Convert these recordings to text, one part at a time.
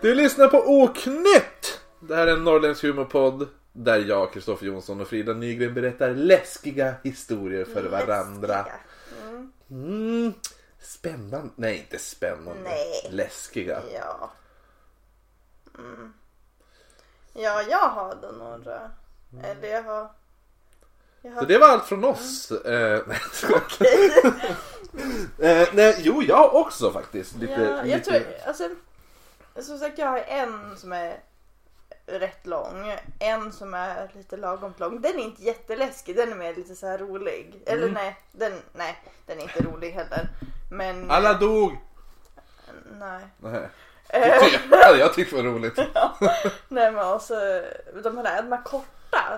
Du lyssnar på Oknytt! Det här är en norrländsk humorpodd där jag, Kristoffer Jonsson och Frida Nygren berättar läskiga historier för varandra. Mm. Spännande. Nej, inte spännande. Nej. Läskiga. Ja. Mm. Ja, jag har då några. Eller jag har... Jag Så det var allt från oss. Eh, skojar. eh, nej, jo, jag också faktiskt. Lite, ja, jag lite... tror, alltså, som sagt jag har en som är rätt lång, en som är lite lagom lång. Den är inte jätteläskig, den är mer lite så här rolig. Eller Mm. nej, den, nej, den är inte rolig heller. Men... Alla dog! Nej. Nej. Eh, Det jag tyckt var roligt. nej men också, de här, de här korta,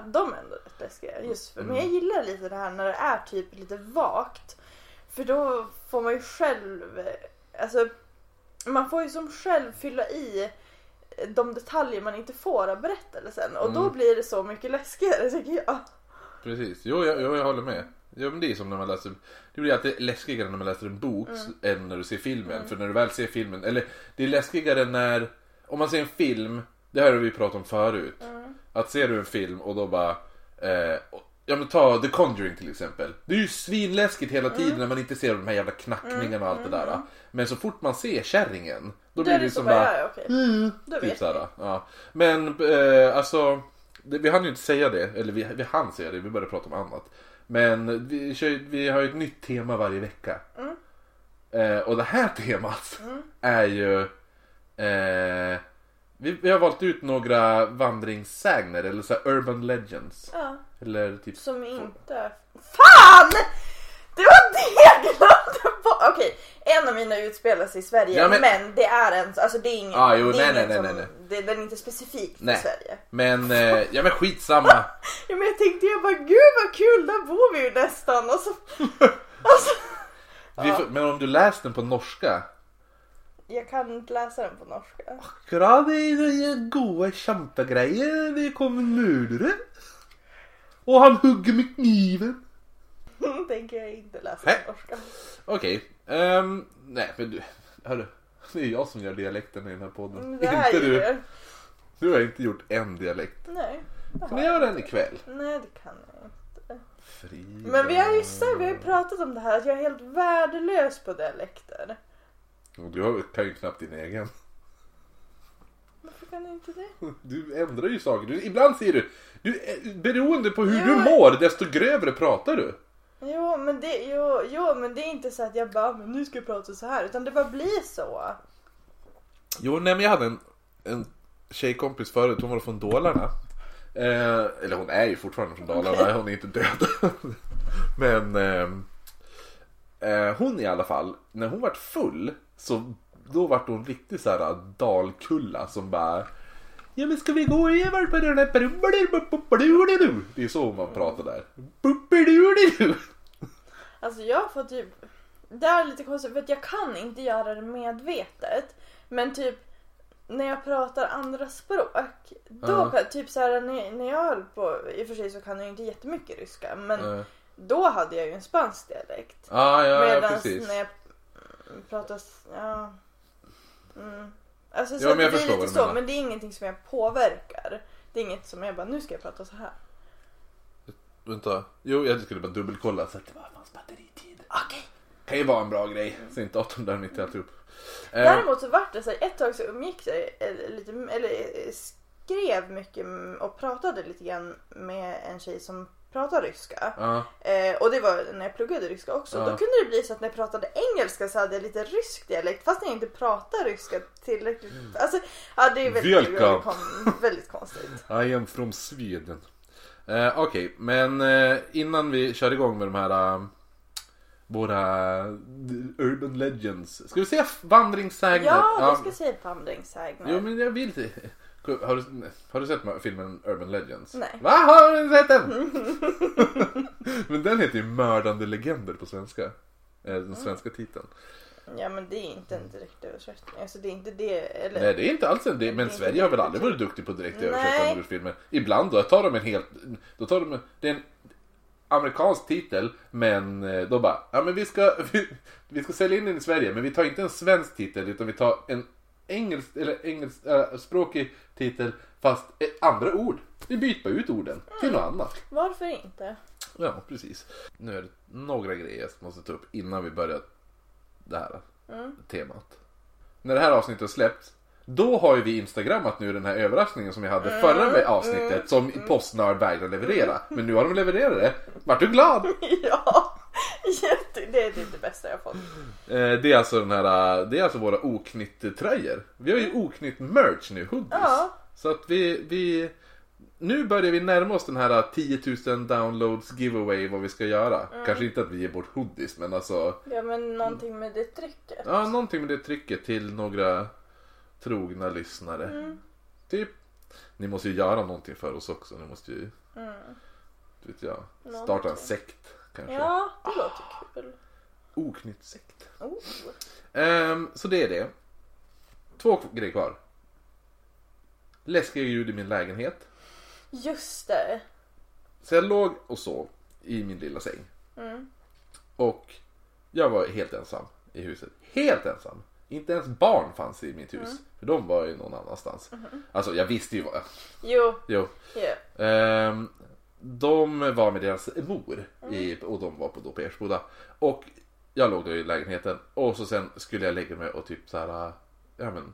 de är ändå rätt läskiga. Just för, Men jag Mm. gillar lite det här när det är typ lite vagt. För då får man ju själv, alltså man får ju som själv fylla i de detaljer man inte får av berättelsen och då Mm. blir det så mycket läskigare tycker jag. Precis, jo jag, jo, jag håller med. Ja, men det är som när man läser, det blir alltid läskigare när man läser en bok än när du ser filmen. För när du väl ser filmen, eller det är läskigare när, om man ser en film, det här har vi pratat om förut. Att ser du en film och då bara, eh, ja men ta The Conjuring till exempel. Det är ju svinläskigt hela tiden när man inte ser de här jävla knackningarna och allt det där. Men så fort man ser kärringen, då blir det det som som bara, ja, okej. Mm, Då typ vet ja. Men eh, alltså, det, vi hann ju inte säga det, eller vi, vi hann säga det, vi började prata om annat. Men vi, kör, ju- vi har ju ett nytt tema varje vecka. Mm. Eh, och det här temat är ju, eh, vi, vi har valt ut några vandringssägner, eller så här urban legends. Ja, Eller typ, som inte... FAN! Det var det jag glömde bort! Okej, en av mina utspelar sig i Sverige Ja, men- men... det är en, alltså det är ingen, Ah, jo, det är nej, ingen nej, som, nej, nej. Det, den är inte specifik för Nej. Sverige. men, eh, ja men skitsamma. Ja, men jag tänkte jag bara gud vad kul, där bor vi ju nästan. Och så, alltså, Vi får, men om du läst den på norska, jag kan inte läsa den på norska. Bra, det är goda kämpegrejer. Det kommer en mördare. Och han hugger med kniven. tänker jag inte läsa på norska. Okej, ehm, nej men du, hörru. Det är jag som gör dialekten i den här podden. Men Det här inte du. Du har inte gjort en dialekt. Nej, det Kan har jag göra den ikväll? Nej, det kan jag inte. Frida. Men vi har ju sagt, vi har ju pratat om det här att jag är helt värdelös på dialekter. Och Du har, kan ju knappt din egen. Varför kan jag inte det? Du ändrar ju saker. Du, ibland säger du, du, eh, beroende på hur du mår, desto grövre pratar du. Jo men, det, jo, jo, men det är inte så att jag bara, men nu ska jag prata så här. Utan det bara blir så. Jo, nej men jag hade en, en tjejkompis förut, hon var från Dalarna. Eh, eller hon är ju fortfarande från Dalarna, hon är inte död. men ehm, eh, hon i alla fall, när hon vart full så då vart hon riktigt så här äh, dalkulla som bara Ja men ska vi gå över på den här Det är så man pratar där. Alltså jag får typ, det är lite konstigt för att jag kan inte göra det medvetet. Men typ när jag pratar andra språk, då uh. kan, typ så här när, när jag höll på, i och för sig så kan jag ju inte jättemycket ryska, men uh. då hade jag ju en spansk dialekt. Ja, ja, Medan precis. när jag pratar, ja. Mm. Alltså så Ja, men jag det förstår vad du så, menar. men det är ingenting som jag påverkar. Det är inget som jag bara, nu ska jag prata så här. Vänta. Jo, jag skulle bara dubbelkolla så att det var fanns batteritid. Okej. Kan ju vara en bra grej. Så inte datorn där mitt i alltihop. Eh, Däremot så vart det så här, ett tag så umgicks jag eh, lite, eller eh, skrev mycket och pratade lite grann med en tjej som pratar ryska. Ja, Eh, och det var när jag pluggade ryska också. Ja. Då kunde det bli så att när jag pratade engelska så hade jag lite rysk dialekt fast när jag inte pratar ryska tillräckligt. Alltså, ja det är väldigt, väldigt, väldigt konstigt. I am from Sweden. Eh, Okej, men eh, innan vi kör igång med de här uh, våra urban legends. Ska vi säga vandringssägner? Ja, du ska säga vandringssägner. Jo, men jag vill inte. Har du, har du sett filmen Urban Legends? Nej. Va? Har du sett den? men den heter ju Mördande legender på svenska. Eh, Den svenska titeln. Ja men det är inte en direktöversättning. Alltså det är inte det. Eller... Nej det är inte alls en det, men Sverige har väl aldrig varit duktig på direkt Nej. översättande ur filmer. Ibland då tar de en helt, då tar de en, det är en amerikansk titel men eh, då bara, ja men vi ska, vi, vi ska sälja in den i Sverige men vi tar inte en svensk titel utan vi tar en engelsk, eller engelskspråkig titel fast andra ord. Vi byter bara ut orden till något annat. Varför inte? Ja, precis. Nu är det några grejer jag måste ta upp innan vi börjar det här temat. När det här avsnittet släpps, då har ju vi instagrammat nu den här överraskningen som vi hade förra med avsnittet som Postnord vägrade leverera. Men nu har de levererat det. Vart du glad? Ja, jätte, det är typ det bästa jag fått. Eh, Det är alltså den här, det är alltså våra oknytt-tröjor. Vi har ju oknytt merch nu, hoodies. Ja. Så att vi, vi, nu börjar vi närma oss den här 10 000 downloads giveaway vad vi ska göra. Kanske inte att vi ger bort hoodies men alltså, Ja men någonting med det trycket. ja någonting med det trycket till några trogna lyssnare. Typ, ni måste ju göra någonting för oss också. Ni måste ju, vet jag, starta en sekt kanske. Ja, det låter kul. Oknytt sekt. Oh. Ehm, så det är det. Två grejer kvar. Läskiga ljud i min lägenhet. Just det. Så jag låg och sov i min lilla säng. Mm. Och jag var helt ensam i huset. Helt ensam. Inte ens barn fanns i mitt hus. För de var ju någon annanstans. Alltså jag visste ju vad... Jo, Jo. ja. Ehm, de var med deras mor i, och de var på, då på Ersboda. Och jag låg då i lägenheten och så sen skulle jag lägga mig och typ så här. Ja men.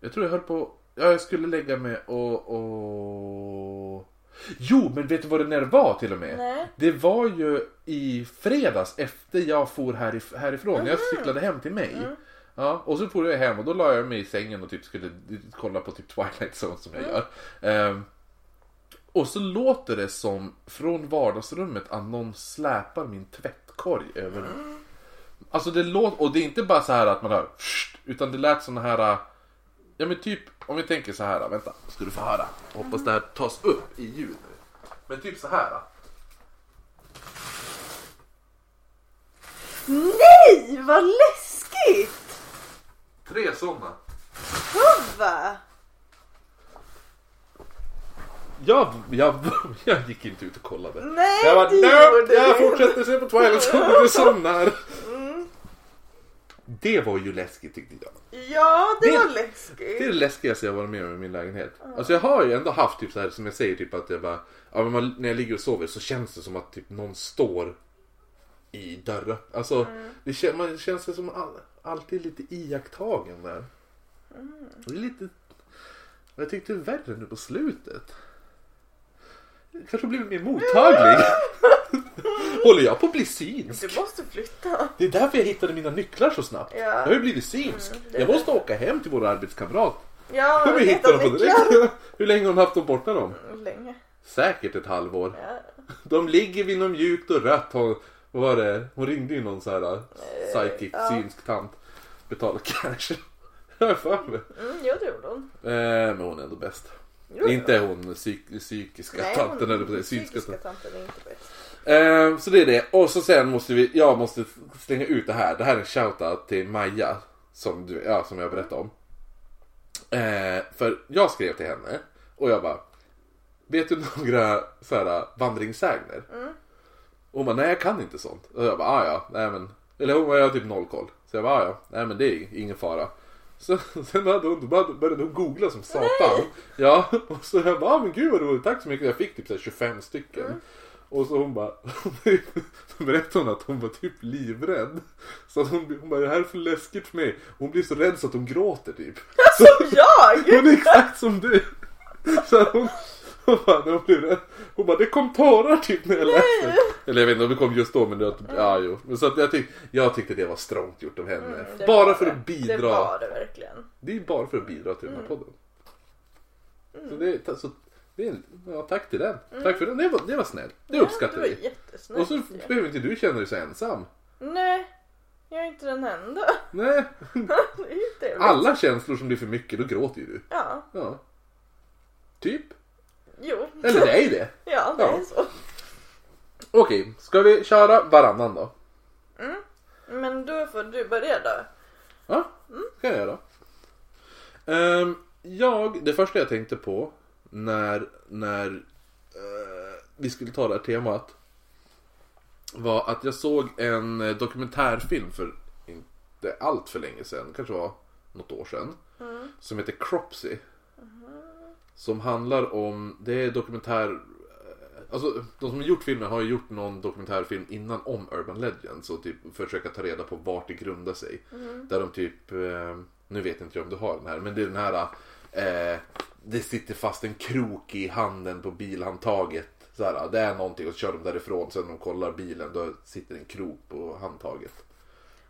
Jag tror jag höll på. Ja, jag skulle lägga mig och, och... Jo, men vet du vad det när det var till och med? Nej. Det var ju i fredags efter jag for härif- härifrån. när Jag cyklade hem till mig. Ja, och så for jag hem och då la jag mig i sängen och typ skulle kolla på typ Twilight Zone som jag gör. Ehm, och så låter det som från vardagsrummet att någon släpar min tvättkorg över. Alltså det låter, och det är inte bara så här att man hör utan det lät såna här, ja men typ om vi tänker så här, vänta, ska du få höra. Hoppas det här tas upp i ljud nu. Men typ så här. Nej, vad läskigt! Tre såna. Prova! Jag, jag, jag gick inte ut och kollade. Nej, Jag bara, det "Nope, jag du." fortsätter se på Twilight Zone, det somnar. Det var ju läskigt tyckte jag. Ja, det, Det- var Det är läskigt. det läskigaste jag varit med om i min lägenhet. Alltså jag har ju ändå haft typ så här som jag säger typ att jag bara, ja, man, när jag ligger och sover så känns det som att typ någon står i dörren. Alltså det, kän, man känns det som all, alltid lite iakttagen där. Det är lite, jag tyckte det är värre nu på slutet. Jag kanske blivit mer mottaglig. Håller jag på att bli synsk? Du måste flytta. Det är därför jag hittade mina nycklar så snabbt. Ja. Jag har ju blivit synsk. Mm, jag måste åka hem till vår arbetskamrat. Ja, Kommer vet hitta dem på nycklar. direkt. Hur länge har hon haft dem borta dem? Länge. Säkert ett halvår. Ja. De ligger vid något mjukt och rött. Hon, vad var det? Hon ringde ju någon så här uh, psychic, ja. synsk tant. Betala cash. Jag har för mig. Mm, det gjorde hon. Eh, men hon är ändå bäst. Jo, Inte hon psyk, psykiska Nej, tanten eller synska psykiska tanten. är inte bäst. Eh, så det är det. Och så sen måste vi, jag måste slänga ut det här. Det här är en shoutout till Maja. Som, du, ja, som jag berättade om. Eh, för jag skrev till henne och jag bara. Vet du några så här, vandringssägner? Och hon bara, nej jag kan inte sånt. Och jag bara, ah, ja, nej men. Eller hon bara, jag har typ noll koll. Så jag bara, ah, ja, nej men det är ingen fara. Så, sen hade hon, började hon googla som satan. Ja, och så jag bara, ah, men gud vad roligt, tack så mycket. Jag fick typ så här 25 stycken. Och så hon bara, så berättade hon att hon var typ livrädd. Så att hon, hon bara, det här är för läskigt för mig. Hon blir så rädd så att hon gråter typ. Som jag! Hon är exakt som du. Så hon, hon bara, när hon bara, det kom tårar typ när jag läste. Eller jag vet inte om det kom just då men det typ, ja jo. Men så att jag, tyck, jag tyckte det var strångt gjort av henne. Mm, det bara för det. att bidra. Det var det verkligen. Det är bara för att bidra till den här podden. Så det, är- så, det är, ja, tack till den. Tack för den. Det var, det var snällt. Det uppskattar ja, det vi. Och så behöver inte du känna dig så ensam. Nej, jag är inte den enda. Nej. Det. Alla känslor som blir för mycket, då gråter ju du. Ja, Ja. Typ. Jo. Eller det är ju det. Ja, det Ja. är så. Okej, ska vi köra varannan då? Men då får du börja då. Ja, kan jag göra. Ehm, jag, det första jag tänkte på när, när eh, vi skulle ta det här temat. var att jag såg en eh, dokumentärfilm för inte allt för länge sedan, kanske var något år sedan. Som heter Cropsy. Som handlar om, det är dokumentär eh, Alltså de som har gjort filmen har ju gjort någon dokumentärfilm innan om Urban Legends och typ försöka ta reda på vart det grundar sig. Där de typ, eh, nu vet inte jag om du har den här, men det är den här eh, Det sitter fast en krok i handen på bilhandtaget. Så här, det är någonting och så kör de därifrån sen när de kollar bilen då sitter en krok på handtaget.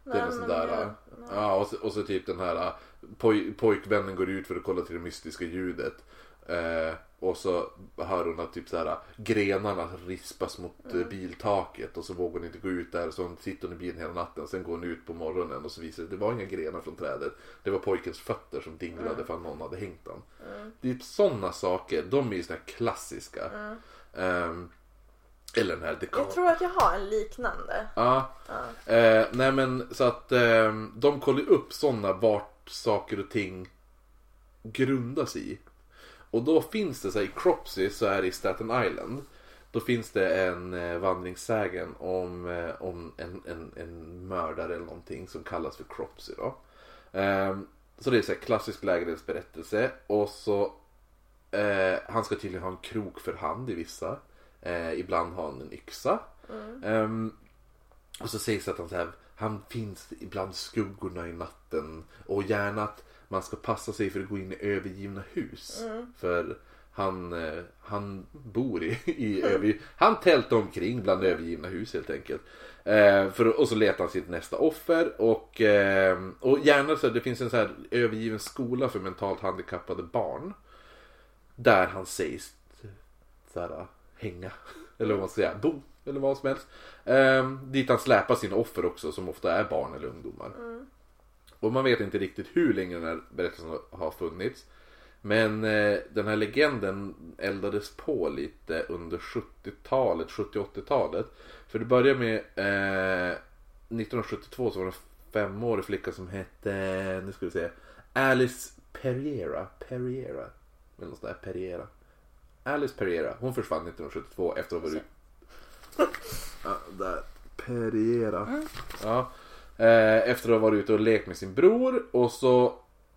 Det är Nej, sån där, jag- ja och så, och så typ den här poj, pojkvännen går ut för att kolla till det mystiska ljudet. Eh, och så hör hon att typ så här, grenarna rispas mot Mm. eh, biltaket och så vågar hon inte gå ut där så hon sitter hon i bilen hela natten. Sen går hon ut på morgonen och så visar det att det var inga grenar från trädet. Det var pojkens fötter som dinglade Mm. för att någon hade hängt den. Typ sådana saker, de är ju såna här klassiska. Ehm, eller den här Mm. Jag tror att jag har en liknande. Ja. Eh, nej men så att eh, de kollar upp sådana vart saker och ting grundas i. Och då finns det så här, i Cropsey så är det i Staten Island. Då finns det en eh, vandringssägen om, eh, om en, en, en mördare eller någonting som kallas för Cropsey då. Eh, så det är så här klassisk lägenhetsberättelse och så eh, han ska tydligen ha en krok för hand i vissa. Eh, ibland har han en yxa. Ehm, och så sägs det att han, så här, han finns ibland skuggorna i natten och gärna att man ska passa sig för att gå in i övergivna hus. För han, eh, han bor i, i över, han tältar omkring bland övergivna hus helt enkelt. Eh, för, och så letar han sitt nästa offer och, eh, och gärna så det finns en så här övergiven skola för mentalt handikappade barn. Där han sägs så här, hänga. Eller vad man ska säga, bo. Eller vad som helst. Ehm, dit han släpar sina offer också som ofta är barn eller ungdomar. Och man vet inte riktigt hur länge den här berättelsen har funnits. Men eh, den här legenden eldades på lite under 70-talet, 70-80-talet. För det började med eh, 1972 så var det en femårig flicka som hette, nu ska vi se, Alice Perriera. Perriera. Eller något där, Perriera. Alice Perriera, hon försvann 1972 efter att ha varit Ja, där. Perriera. Ja. Eh, efter att ha varit ute och lekt med sin bror. Och så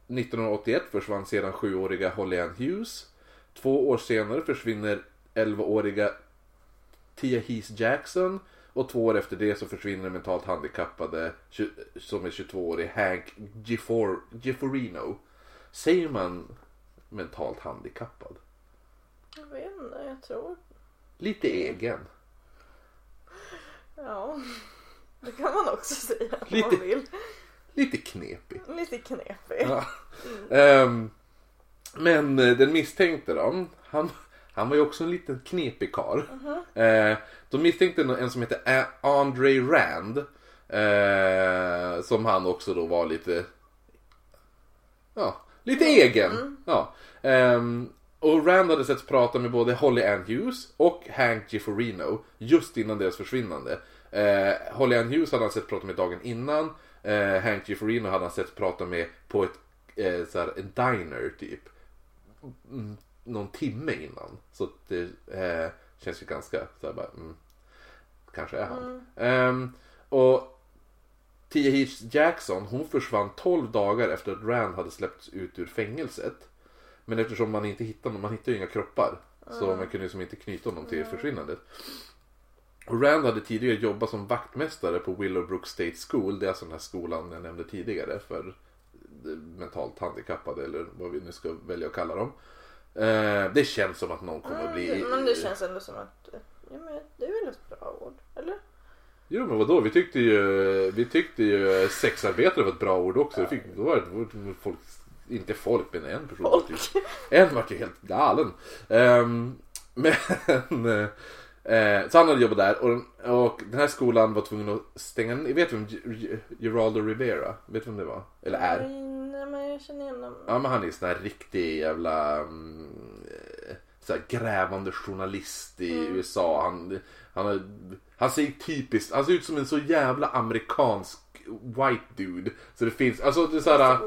1981 försvann sedan sjuåriga Holly Ann Hughes. Två år senare försvinner 11-åriga Tia Heath Jackson. Och två år efter det så försvinner den mentalt handikappade som är 22-årig Hank Gifor, Giforino. Säger man mentalt handikappad? Jag vet inte, jag tror. Lite egen. Ja. Det kan man också säga om Lite. man vill. Lite knepig. Lite knepig. Ja. Ehm, men eh, den misstänkte då, han, han var ju också en liten knepig karl. Eh, de misstänkte en- som heter A- Andre Rand. Eh, som han också då var lite, ja, lite egen. Ja. Ehm, och Rand hade setts prata med både Holly Ann Hughes och Hank Giforino just innan deras försvinnande. Eh, Holly Ann Hughes hade han sett prata med dagen innan. Eh, Hank Giforino hade han sett prata med på ett eh, så här, en diner typ. Mm, någon timme innan. Så det eh, känns ju ganska så här, bara, mm, kanske är han. Ehm, och Tia Heath Jackson, hon försvann 12 dagar efter att Rand hade släppts ut ur fängelset. Men eftersom man inte hittade man hittade ju inga kroppar. Så man kunde ju som inte knyta honom till försvinnandet. Rand hade tidigare jobbat som vaktmästare på Willowbrook State School. Det är alltså den här skolan jag nämnde tidigare för mentalt handikappade eller vad vi nu ska välja att kalla dem. Eh, det känns som att någon kommer att bli... Mm, men det känns ändå som att ja, men det är väl ett bra ord, eller? Jo men vadå, vi tyckte ju, vi tyckte ju sexarbetare var ett bra ord också. Det fick, då var det, folk, inte folk men en person. var Typ, en var ju helt galen. Ehm, men, eh, så han hade jobbat där och, och den här skolan var tvungen att stänga ner. Vet du vem Geraldo Rivera? Vet du vem det var? Eller är? Nej, men jag känner igen dem. Ja men han är en sån här riktig jävla mm, eh, så här, grävande journalist i USA. Han, han, han ser typiskt, han ser ut som en så jävla amerikansk white dude. Så det finns, alltså det är så här,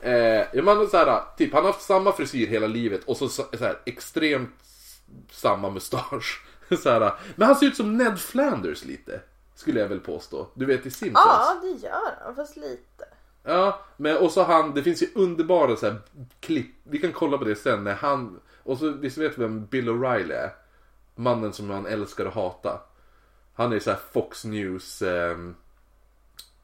eh, ja, man, så här, typ han har haft samma frisyr hela livet och så, så, så här, extremt samma mustasch. Så här, men han ser ut som Ned Flanders lite. Skulle jag väl påstå. Du vet i Simpsons. Ja, det gör han, fast lite. Ja, men och så han, det finns ju underbara så här klipp, vi kan kolla på det sen när han, och så visst vet du vem Bill O'Reilly är? Mannen som man älskar och hatar. Han är så här Fox News ehm,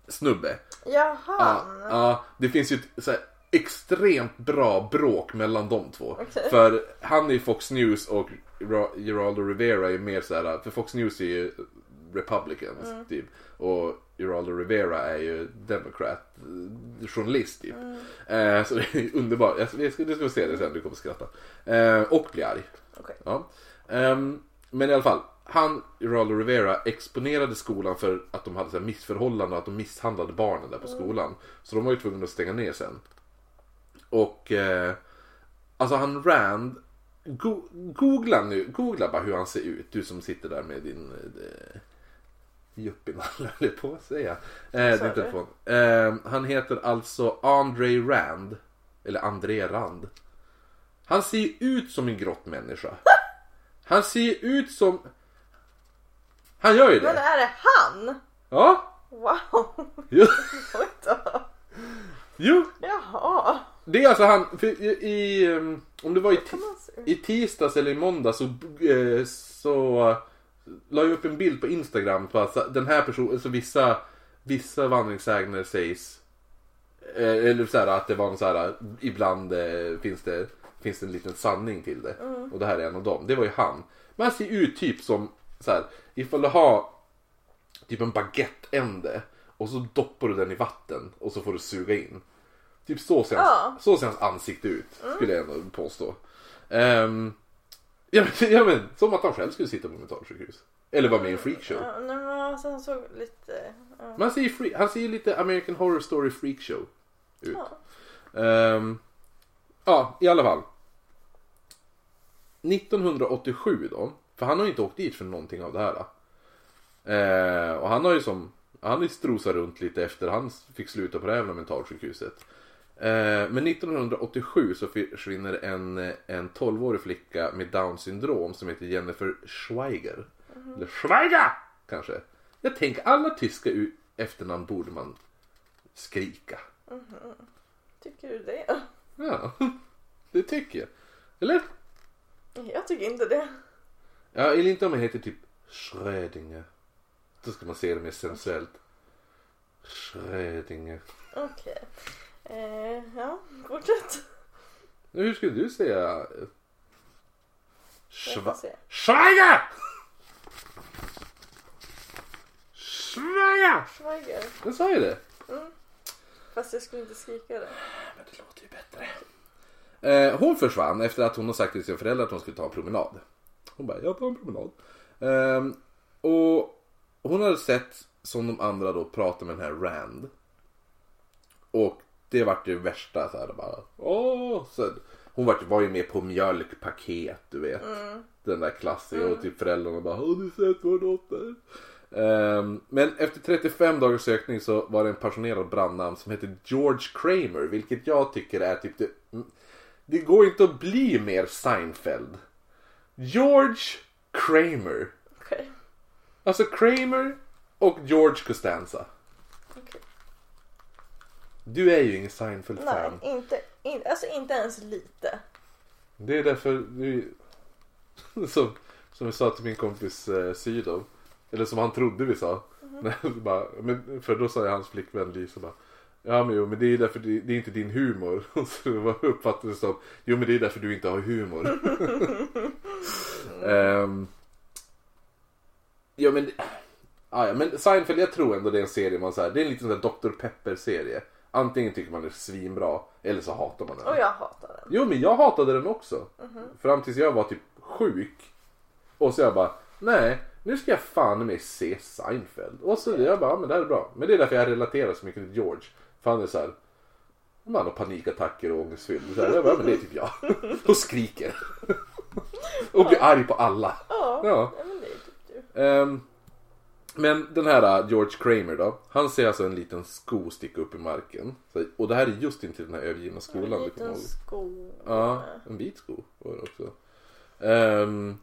snubbe. Ja, Ja, han. ja, det finns ju ett så här, extremt bra bråk mellan de två. Okej. För han är Fox News och Geraldo Rivera är mer så här, för Fox News är ju Republicans Mm. typ. Och Geraldo Rivera är ju Democrat, eh, journalist typ. Mm. Eh, så det är underbart. Jag ska, du ska se det sen, du kommer skratta. Eh, och bli arg. Okej. Ja. Ehm, men i alla fall, han, Geraldo Rivera, exponerade skolan för att de hade så här missförhållanden och att de misshandlade barnen där på skolan. Så de var ju tvungna att stänga ner sen. Och eh, alltså han Rand, go, googla nu, googla bara hur han ser ut. Du som sitter där med din eh, Juppin, höll på att säga. Eh, din telefon. Eh, han heter alltså Andre Rand. Eller André Rand. Han ser ju ut som en grottmänniska. Han ser ju ut som... Han gör ju Men det. är det han? Ja. Wow! Jo. Jo. Jaha. Det är alltså han, i, i, um, om det var i, i tisdags eller i måndag så, eh, så uh, la jag upp en bild på Instagram på att den här personen, alltså vissa, vissa vandringssägner sägs eh, eller så här, att det var en så här, ibland eh, finns det finns det en liten sanning till det. Och det här är en av dem. Det var ju han. Men han ser ut typ som så här, ifall du har typ en baguetteände och så doppar du den i vatten och så får du suga in. Typ så ser, hans, Ja. så ser hans ansikte ut, skulle jag ändå påstå. Um, ja, men, ja men, som att han själv skulle sitta på mentalsjukhus. Eller vara med i en freakshow. Ja, nej, men alltså, han såg lite... Ja. Men han ser free, han ser lite American Horror Story freakshow ut. Ja. Ehm, ja, i alla fall. 1987 då, för han har ju inte åkt dit för någonting av det här. Eh, och han har ju som, han har ju strosat runt lite efter han fick sluta på det här jävla mentalsjukhuset. Eh, men 1987 så försvinner en, en 12-årig flicka med down syndrom som heter Jennifer Schweiger. Eller Schweiger kanske. Jag tänker alla tyska efternamn borde man skrika. Tycker du det? Ja, det tycker jag. Eller? Jag tycker inte det. Ja, eller inte om man heter typ Schrödinger. Då ska man se det mer sensuellt. Schrödinger. Okej. Eh, ja, fortsätt. Hur skulle du säga? Schwa- se. Schweiger! Schweiger! Schweiger. Jag sa ju det. Fast jag skulle inte skrika det. Men det låter ju bättre. Eh, hon försvann efter att hon har sagt till sina föräldrar att hon skulle ta en promenad. Hon bara, jag tar en promenad. Ehm, och hon hade sett, som de andra då, prata med den här Rand. Och det vart det värsta så här bara, åh! Så, hon var, var ju med på mjölkpaket, du vet. Den där klassiska och typ föräldrarna bara, har du sett vår dotter? Ehm, men efter 35 dagars sökning så var det en passionerad brandnamn som hette George Kramer, vilket jag tycker är typ det... Det går inte att bli mer Seinfeld. George Kramer. Okej. Alltså Kramer och George Costanza. Okej. Du är ju ingen Nej, Seinfeld-fan. inte, in, alltså inte ens lite. Det är därför du... Som, som jag sa till min kompis eh, Sydow. Eller som han trodde vi sa. Nej, bara, men, för då sa jag hans flickvän Lisa bara. Ja men jo men det är därför det, det är inte din humor. Och så uppfattades det som. Jo men det är därför du inte har humor. Ehm, ja men. Ah, ja, men Seinfeld jag tror ändå det är en serie man så här, Det är en liten sån där Dr. Pepper serie. Antingen tycker man det är svinbra. Eller så hatar man den. Och jag hatar den. Jo men jag hatade den också. Fram tills jag var typ sjuk. Och så jag bara, nej nu ska jag fan med se Seinfeld. Och så jag bara, ja, men det här är bra. Men det är därför jag relaterar så mycket till George. För han är såhär, man har panikattacker och ångestfylld. Så här, jag bara, ja, men det är typ jag. Och skriker. och blir arg på alla. Ja, Ja. ja. men det är typ du. Ehm, men den här uh, George Kramer då. Han ser alltså en liten sko sticka upp i marken. Och det här är just intill den här övergivna skolan. En liten sko. Ja, en vit sko var det också. Ehm,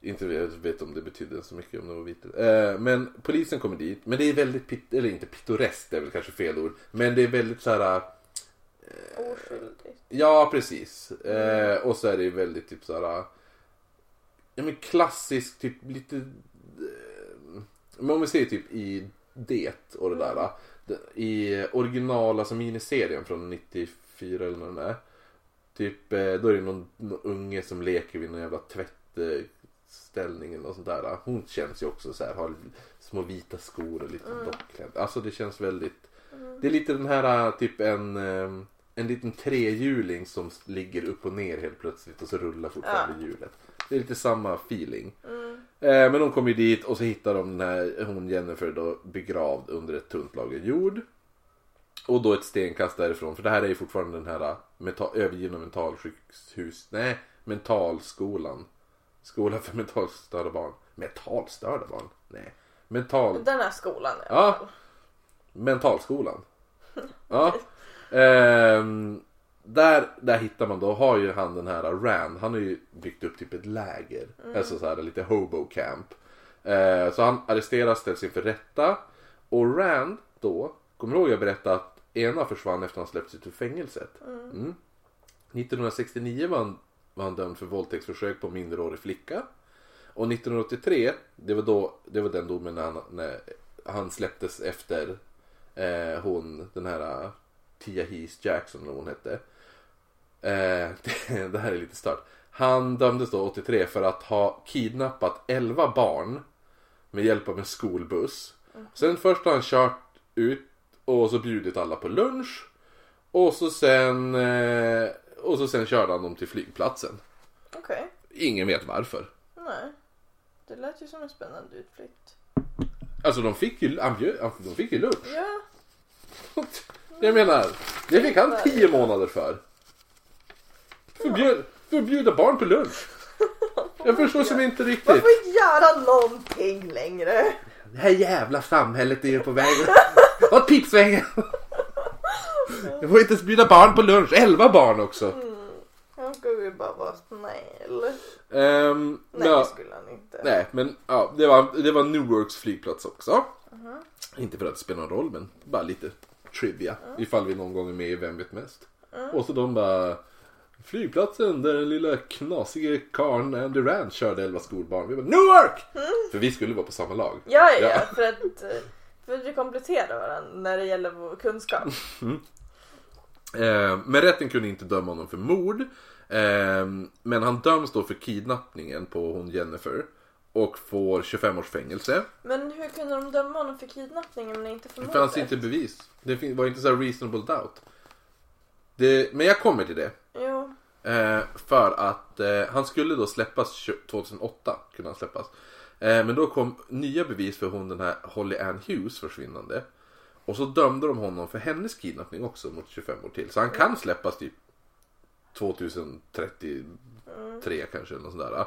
Inte jag vet om det betydde så mycket om det var vitt. Eh, men polisen kommer dit. Men det är väldigt, pit- eller inte pittoreskt det är väl kanske fel ord. Men det är väldigt så här. Oskyldigt. Ja precis. Eh, och så är det väldigt typ så här. Ja men klassisk typ lite. Eh, men om vi säger typ i det och det där. det- I original, alltså miniserien från 94 eller vad det är. Typ eh, då är det någon, någon unge som leker vid någon jävla tvättställning något sånt där. Hon känns ju också så här, har små vita skor och lite dockklädd. Alltså det känns väldigt. Det är lite den här typ en eh, en liten trehjuling som ligger upp och ner helt plötsligt och så rullar fortfarande hjulet. Det är lite samma feeling. Eh, men de kommer ju dit och så hittar de den här, hon Jennifer då begravd under ett tunt lager jord. Och då ett stenkast därifrån, för det här är ju fortfarande den här meta- övergivna mentalsjukhus, nej, mentalskolan. Skolan för mentalstörda barn. Mentalstörda barn? Nej. Mental... Den här skolan Ja. Mentalskolan. Ja. Ehm, där, där hittar man då, har ju han den här Rand, han har ju byggt upp typ ett läger. Alltså så här lite hobo camp. Eh, så han arresteras, ställs inför rätta. Och Rand då, kommer du ihåg jag berättade att ena försvann efter att han släppts ut ur fängelset? Mm. 1969 var han, var han dömd för våldtäktsförsök på minderårig flicka. Och 1983, det var, då, det var den domen när han, när han släpptes efter eh, hon, den här Tia Hees Jackson eller vad hon hette. Eh, det, här är lite stört. Han dömdes då 83 för att ha kidnappat 11 barn med hjälp av en skolbuss. Sen först har han kört ut och så bjudit alla på lunch. Och så sen, eh, och så sen körde han dem till flygplatsen. Okej. Ingen vet varför. Nej. Det lät ju som en spännande utflykt. Alltså de fick ju, de fick ju lunch. Ja. Jag menar, det fick han 10 månader för. Förbjud, förbjuda barn på lunch. Jag förstår som inte Man riktigt. får inte göra någonting längre. Det här jävla samhället är ju på väg åt pipsvängen. Jag får inte ens bjuda barn på lunch. 11 barn också. Han skulle ju bara vara snäll. Ehm, Nej, ja. det skulle han inte. Nej, men ja, det var, det var Newarks flygplats också. Inte för att det spelar någon roll, men bara lite trivia. Ifall vi någon gång är med i Vem vet mest. Och så de bara Flygplatsen där den lilla knasige karln Andy Rand körde 11 skolbarn. Vi bara Newark! För vi skulle vara på samma lag. Ja, ja, Ja. För att, eh, för att vi kompletterar varandra när det gäller vår kunskap. Eh, men rätten kunde inte döma honom för mord. Eh, men han döms då för kidnappningen på hon Jennifer. Och får 25 års fängelse. Men hur kunde de döma honom för kidnappningen men inte för Det mordet? fanns inte bevis. Det var inte så reasonable doubt. Det, men jag kommer till det. Jo. Eh, för att eh, han skulle då släppas tjo- 2008. Kunde han släppas. Eh, men då kom nya bevis för hon den här Holly Ann Hughes försvinnande. Och så dömde de honom för hennes kidnappning också mot 25 år till. Så han kan släppas typ 2033 kanske eller något sådär. Då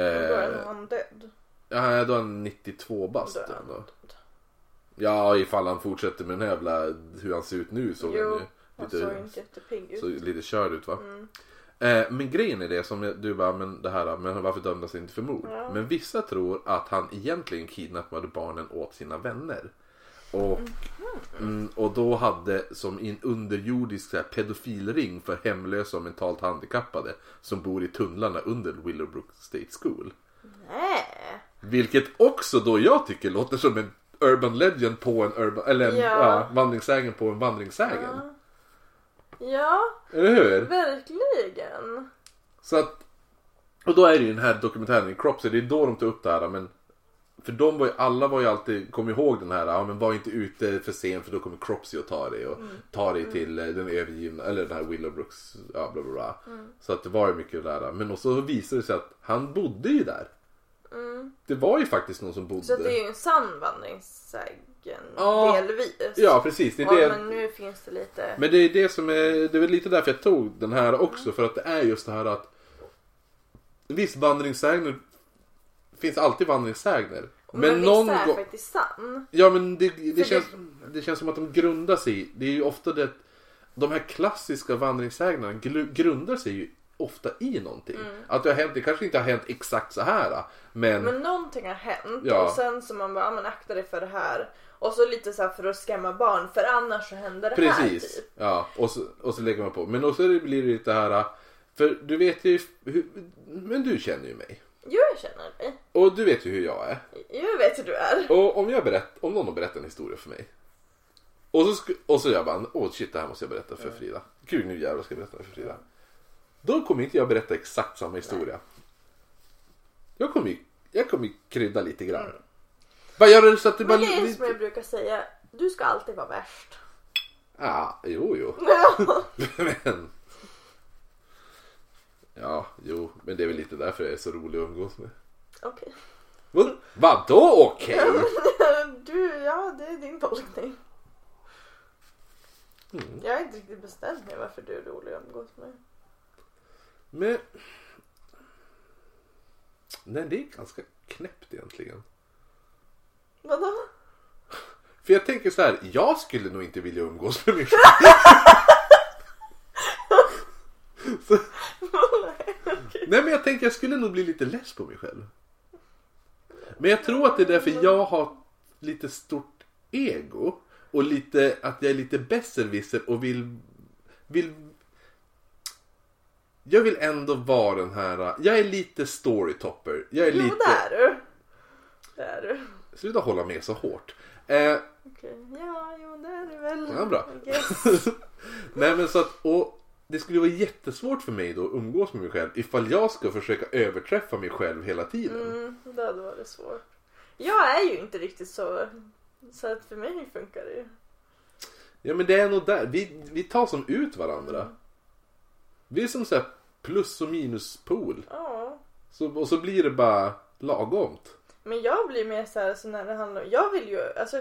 är Eh, han död. ja, då är han 92 bast. Ja, ifall han fortsätter med den här jävla, hur han ser ut nu såg Jo, han ju Han lite, såg inte jättepigg ut. så, lite körd ut va. Eh, men grejen är det som du bara, men det här, men varför dömdes han inte för mord? Ja. Men vissa tror att han egentligen kidnappade barnen åt sina vänner. Och, mm, och då hade som en underjordisk så här, pedofilring för hemlösa och mentalt handikappade som bor i tunnlarna under Willowbrook State School. Nej. Vilket också då jag tycker låter som en urban legend på en urban, eller en Ja. ja. vandringssägen på en vandringssägen. Ja, Eller hur? verkligen. Så att, och då är det ju den här dokumentären i Cropsey, det är då de tar upp det här men för de var ju, alla var ju alltid, kom ihåg den här, ja men var inte ute för sent för då kommer Cropsey och ta dig och ta dig till eh, den övergivna, eller den här Willowbrooks, ja bla bla bla. Så att det var ju mycket där. Men så visade det sig att han bodde ju där. Det var ju faktiskt någon som bodde. Så det är ju en sann vandringssägen. Ja. Delvis. Ja precis, det är Ja, det. men nu finns det lite... Men det är det som är, det är lite därför jag tog den här också. För att det är just det här att Visst vandringssägner finns alltid vandringssägner. Men, men någon gång... faktiskt sann. Ja men det, det, det- känns, det känns som att de grundar sig i, det är ju ofta det, de här klassiska vandringssägnerna grundar sig ju ofta i någonting. Att det har hänt, det kanske inte har hänt exakt så här. Men, Men någonting har hänt Ja. och sen så man bara, ja, men akta dig för det här. Och så lite så här för att skrämma barn för annars så händer det här precis. typ. Ja, och så, och så lägger man på. Men också blir det lite här. För du vet ju, hur, men du känner ju mig. Jo, jag känner dig. Och du vet ju hur jag är. Jag vet hur du är. Och om, jag berätt, om någon har berättat en historia för mig. Och så, sku- och så jag bara, åh shit det här måste jag berätta för Frida. Gud nu jävlar ska jag berätta för Frida. Då kommer inte jag berätta exakt samma historia. Jag kommer ju, jag kommer krydda lite grann. Bara göra det så att det bara... Men det är som jag brukar säga, du ska alltid vara värst. Ja, jo jo. men... Ja, jo, men det är väl lite därför jag är så rolig att umgås med. Okej. Vad, vadå okej? Du, ja det är din tolkning. Mm. Jag har inte riktigt bestämt mig varför du är rolig att umgås med. Men... Nej, det är ganska knäppt egentligen. Vadå? För jag tänker så här, jag skulle nog inte vilja umgås med själv. så, nej men jag tänker jag skulle nog bli lite less på mig själv. Men jag tror att det är därför jag har lite stort ego. Och lite, att jag är lite besserwisser och vill, vill... Jag vill ändå vara den här, jag är lite storytopper. Jag är Jo, lite... det är du. Det är du. Sluta hålla med så hårt. Eh, Okej, ja, jo det är du väl. Ja, bra. Nej men så att, och det skulle vara jättesvårt för mig då att umgås med mig själv ifall jag ska försöka överträffa mig själv hela tiden. Mm, det hade varit svårt. Jag är ju inte riktigt så. Så att för mig funkar det ju. Ja men det är nog där, vi, vi tar som ut varandra. Vi är som så plus och minuspool. Ja. Så, och så blir det bara lagomt. Men jag blir mer så här så när det handlar om, jag vill ju, alltså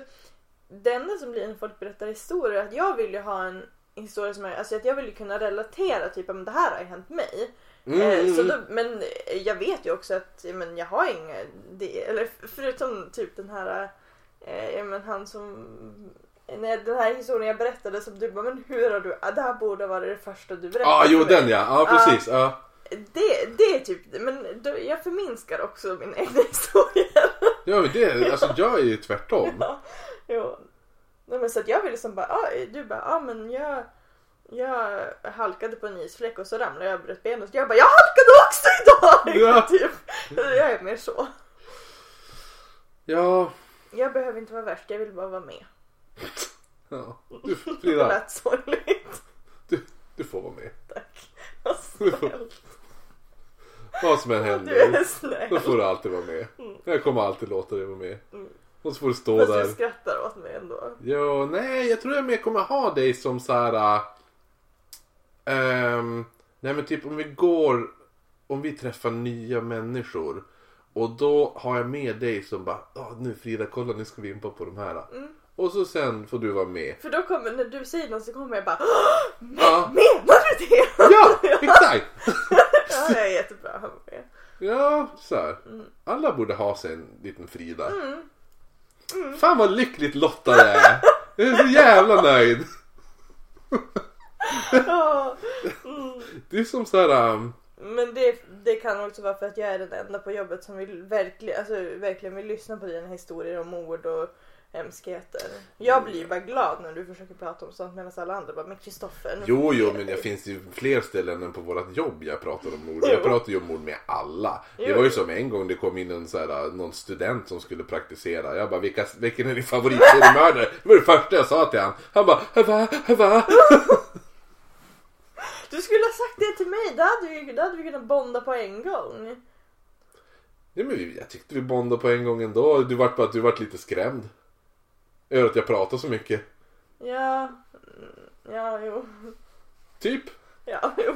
det enda som blir när folk berättar historier är att jag vill ju ha en historia som är, alltså att jag vill ju kunna relatera typ om det här har ju hänt mig. Mm, Eh, mm, så då, men jag vet ju också att men jag har inga, det, eller förutom typ den här, eh, men han som, nej, den här historien jag berättade som du bara, men hur har du, ah, det här borde vara det första du berättade Ja, ah, jo för mig." den ja. Ja, precis. Ja. Det, det är typ, men jag förminskar också min egna historia. ja, men det, alltså jag är ju tvärtom. Ja, jo. Nej, men så att jag ville liksom bara, ah, du bara, ja ah, men jag, jag halkade på en isfläck och så ramlade jag och bröt benet. Jag bara, jag halkade också idag! Ja. typ. Jag är mer så. Ja, Jag behöver inte vara värst, jag vill bara vara med. ja. Du, Det Frida, lät sorgligt. du, du får vara med. Tack. Vad snäll. Vad som än händer. Då får du alltid vara med. Jag kommer alltid låta dig vara med. Mm. Och så får du stå Fast där. du skrattar åt mig ändå. Ja, nej, jag tror jag mer kommer ha dig som så här. ehm, nej men typ om vi går, om vi träffar nya människor. Och då har jag med dig som bara, ah, nu Frida kolla nu ska vi in på, på de här. Mm. Och så sen får du vara med. För då kommer, när du säger något så kommer jag bara Ja, Menar du det? ja exakt! ja, jag är jättebra. Han var med. Ja, så här. Mm. Alla borde ha sig en liten Frida. Fan vad lyckligt lottad jag är. Jag är så jävla nöjd. Ja. Mm. Det är som så här. um, Men det, det kan också vara för att jag är den enda på jobbet som vill verkligen, alltså, verkligen vill lyssna på dina historier om mord och hemskheter. Jag blir ju bara glad när du försöker prata om sånt medan alla andra bara men Kristoffer. Jo, jo, men dig." det finns ju fler ställen än på vårt jobb jag pratar om mord. Jag pratar ju om mord med alla. Det var ju som en gång det kom in en så här, någon student som skulle praktisera. Jag bara, Vilka, vilken är din favoritseriemördare? Det var det första jag sa till han. Han bara, va, va? Du skulle ha sagt det till mig, då hade vi, då hade vi kunnat bonda på en gång. Ja, men jag tyckte vi bondade på en gång ändå. Du vart bara du vart lite skrämd. Över att jag pratar så mycket. Ja, mm, ja jo. Typ. Ja, jo.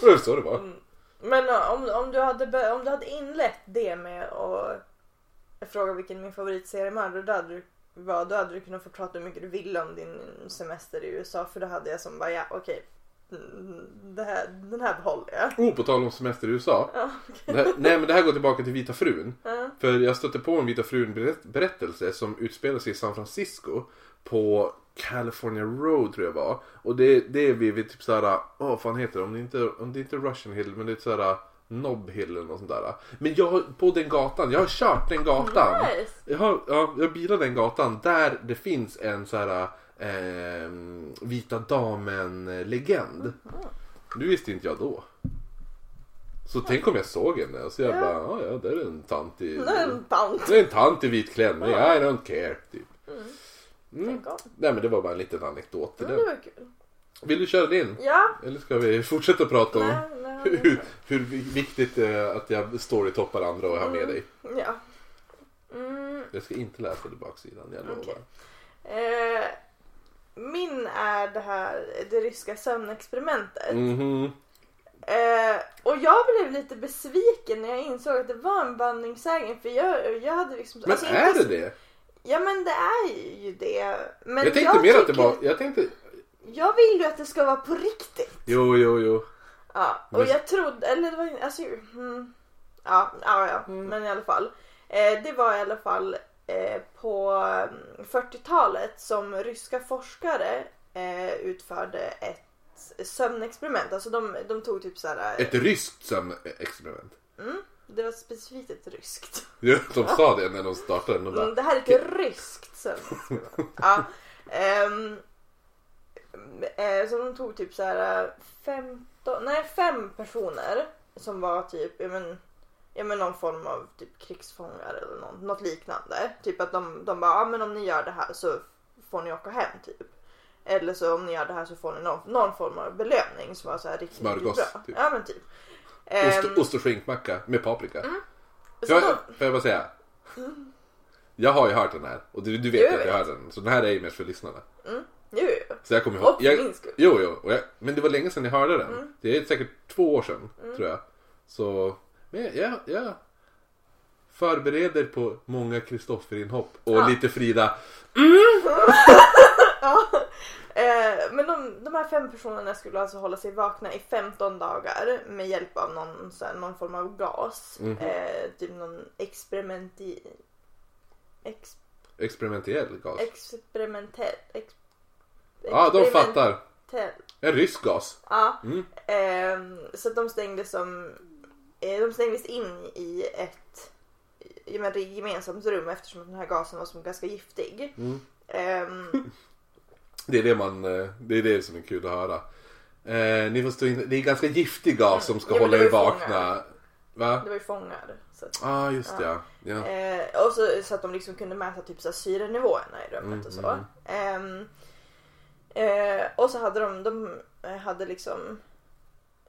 Det var så det var. Men uh, om, om, du hade, om du hade inlett det med att fråga vilken min favoritseriemördare då hade du var, då hade du kunnat få prata hur mycket du ville om din semester i USA för då hade jag som bara ja okej. Här, den här behåller jag. Oh, på tal om semester i USA. Ja, Det här, nej men det här går tillbaka till Vita frun. Ja. För jag stötte på en Vita frun berätt- berättelse som utspelar sig i San Francisco. på California Road tror jag var. Och det, det är vid, vid typ såhär, åh vad fan heter det? Om det inte, om det inte är Russian Hill men det är såhär Knob Hill eller något sånt där. Men jag har, på den gatan, jag har kört den gatan. Nice. Jag har, ja, jag bilar den gatan där det finns en så här eh, Vita Damen-legend. Det visste inte jag då. Så tänk om jag såg henne och så jag Ja. bara, ja ja, det är en tant i... Det är en tant. Det är en tant i vit klänning, I don't care. Typ. Mm. Om. Nej men det var bara en liten anekdot till Men det var kul. Vill du köra din? Ja. Eller ska vi fortsätta prata om Nej, nej, hur, hur viktigt det är att jag storytoppar andra och har med dig? Ja. Mm, Jag ska inte läsa det baksidan, jag lovar. Okej. eh, min är det här det ryska sömnexperimentet. Mhm. Eh, och jag blev lite besviken när jag insåg att det var en vandringssägen för jag, jag hade liksom... Men alltså, är inte det det? Ja men det är ju det. Men Jag tänkte mer att det var, jag tänkte, Jag vill ju att det ska vara på riktigt. jo jo jo. Ja, och Men- jag trodde, eller det var alltså, mm, ja, ja, ja, Mm. men i alla fall. Eh, det var i alla fall på mm, 40-talet som ryska forskare eh, utförde ett sömnexperiment. Alltså de, de tog typ såhär, Ett ryskt sömnexperiment. mm, det var specifikt ett ryskt. Ja, de sa det när de startade. De bara, Mm, det här är ett ryskt sömnexperiment. ja, eh, så de tog typ så här 15, nej fem personer som var typ, men, ja men någon form av typ krigsfångar eller något, något liknande. Typ att de, de bara, ja men om ni gör det här så får ni åka hem typ. Eller så om ni gör det här så får ni någon, någon form av belöning som var så här riktigt, Smörgås, bra. typ. Ja men typ. ost, Ehm, ost och skinkmacka med paprika. så Får jag, får jag bara säga? Jag har ju hört den här och du, du vet Jag att jag hör den. Så den här är ju mest för lyssnarna. Mm, jo, jo. Så jag kommer ihåg. Och Jag, min skull. jo, jo. Jag, men det var länge sedan jag hörde den. Mm. Det är säkert två år sedan, tror jag. Så, men jag, jag, jag förbereder på många Kristoffer-inhopp. Och Ja. lite Frida. Ja. Eh, men de, de här fem personerna skulle alltså hålla sig vakna i 15 dagar med hjälp av någon, så här, någon form av gas. Mhm. Eh, typ någon experimenti... Ex, Experimentell gas. experimentell... Ex, Ja, de fattar. experimentell. En rysk gas. Ja. Mm. Ehm, så att de stängdes som... Eh, de stängdes in i ett gemensamt rum eftersom den här gasen var som ganska giftig. Mm. Ehm, Det är det man, eh, det är det som är kul att höra. Eh, ni får stå in, det är ganska giftig gas som ska Ja, hålla er vakna. Va? det var ju fångar. Så att, ah, just det, ja. ja. Eh, och så, så att de liksom kunde mäta typ så här syrenivåerna i rummet Mm, och så. Ehm, eh, och så hade de, de hade liksom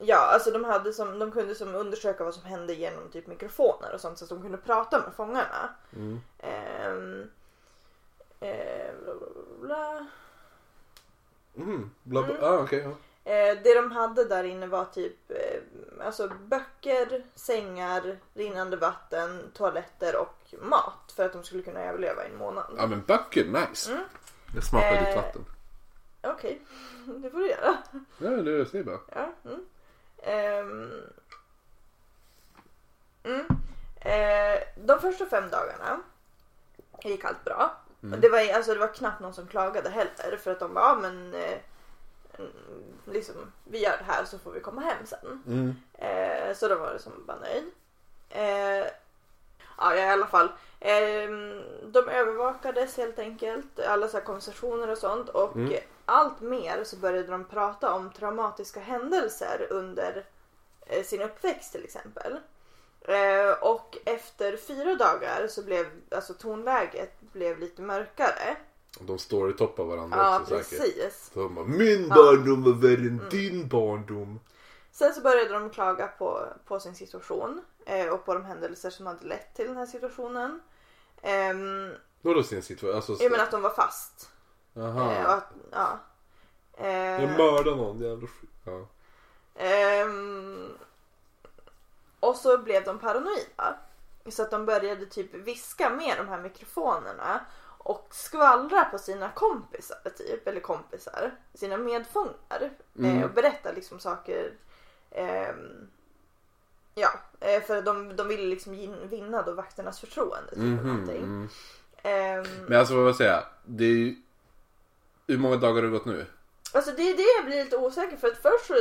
Ja, alltså de, hade som, de kunde som undersöka vad som hände genom typ mikrofoner och sånt så att de kunde prata med fångarna. Mm. Ehm, eh, bla, bla, bla. Mm. Bla, bla. Ah, okej, ja. Eh, det de hade där inne var typ eh, alltså böcker, sängar, rinnande vatten, toaletter och mat för att de skulle kunna överleva i en månad. ja men böcker, nice. Mm. Det smakar Eh, ditt vatten. Okej, det får du göra. Ja, det jag säger bara. Ja. Mm. Ehm. Mm. Eh, de första fem dagarna gick allt bra. Mm. Det, var, alltså, det var knappt någon som klagade heller för att de bara, ja men eh, mm, liksom, vi gör det här så får vi komma hem sen. Mm. Eh, så då var det som bara nöjd. Eh, ja, i alla fall. Eh, de övervakades helt enkelt, alla så här konversationer och sånt. Och Mm. Allt mer så började de prata om traumatiska händelser under eh, sin uppväxt till exempel. Eh, och efter fyra dagar så blev alltså tonläget blev lite mörkare. De storytoppar varandra Ja, också säkert. precis. Så de bara, min Ja. barndom var värre Mm. än din barndom. Sen så började de klaga på, på sin situation eh, och på de händelser som hade lett till den här situationen. Ehm, Vadå sin situation? Alltså, jag menar att de var fast. Jaha. Eh, och att, ja. Eh, Jag mördade någon jävla. Ja. ehm, och så blev de paranoida. Så att de började typ viska med de här mikrofonerna och skvallra på sina kompisar typ, eller kompisar, sina medfångar. Mm. Eh, och berätta liksom saker. ehm, ja, eh, för de, de ville liksom vinna då vakternas förtroende. Typ, Mhm, någonting. mm. Men alltså vad jag säga, det är ju Hur många dagar har det gått nu? Alltså det är det jag blir lite osäker för att först så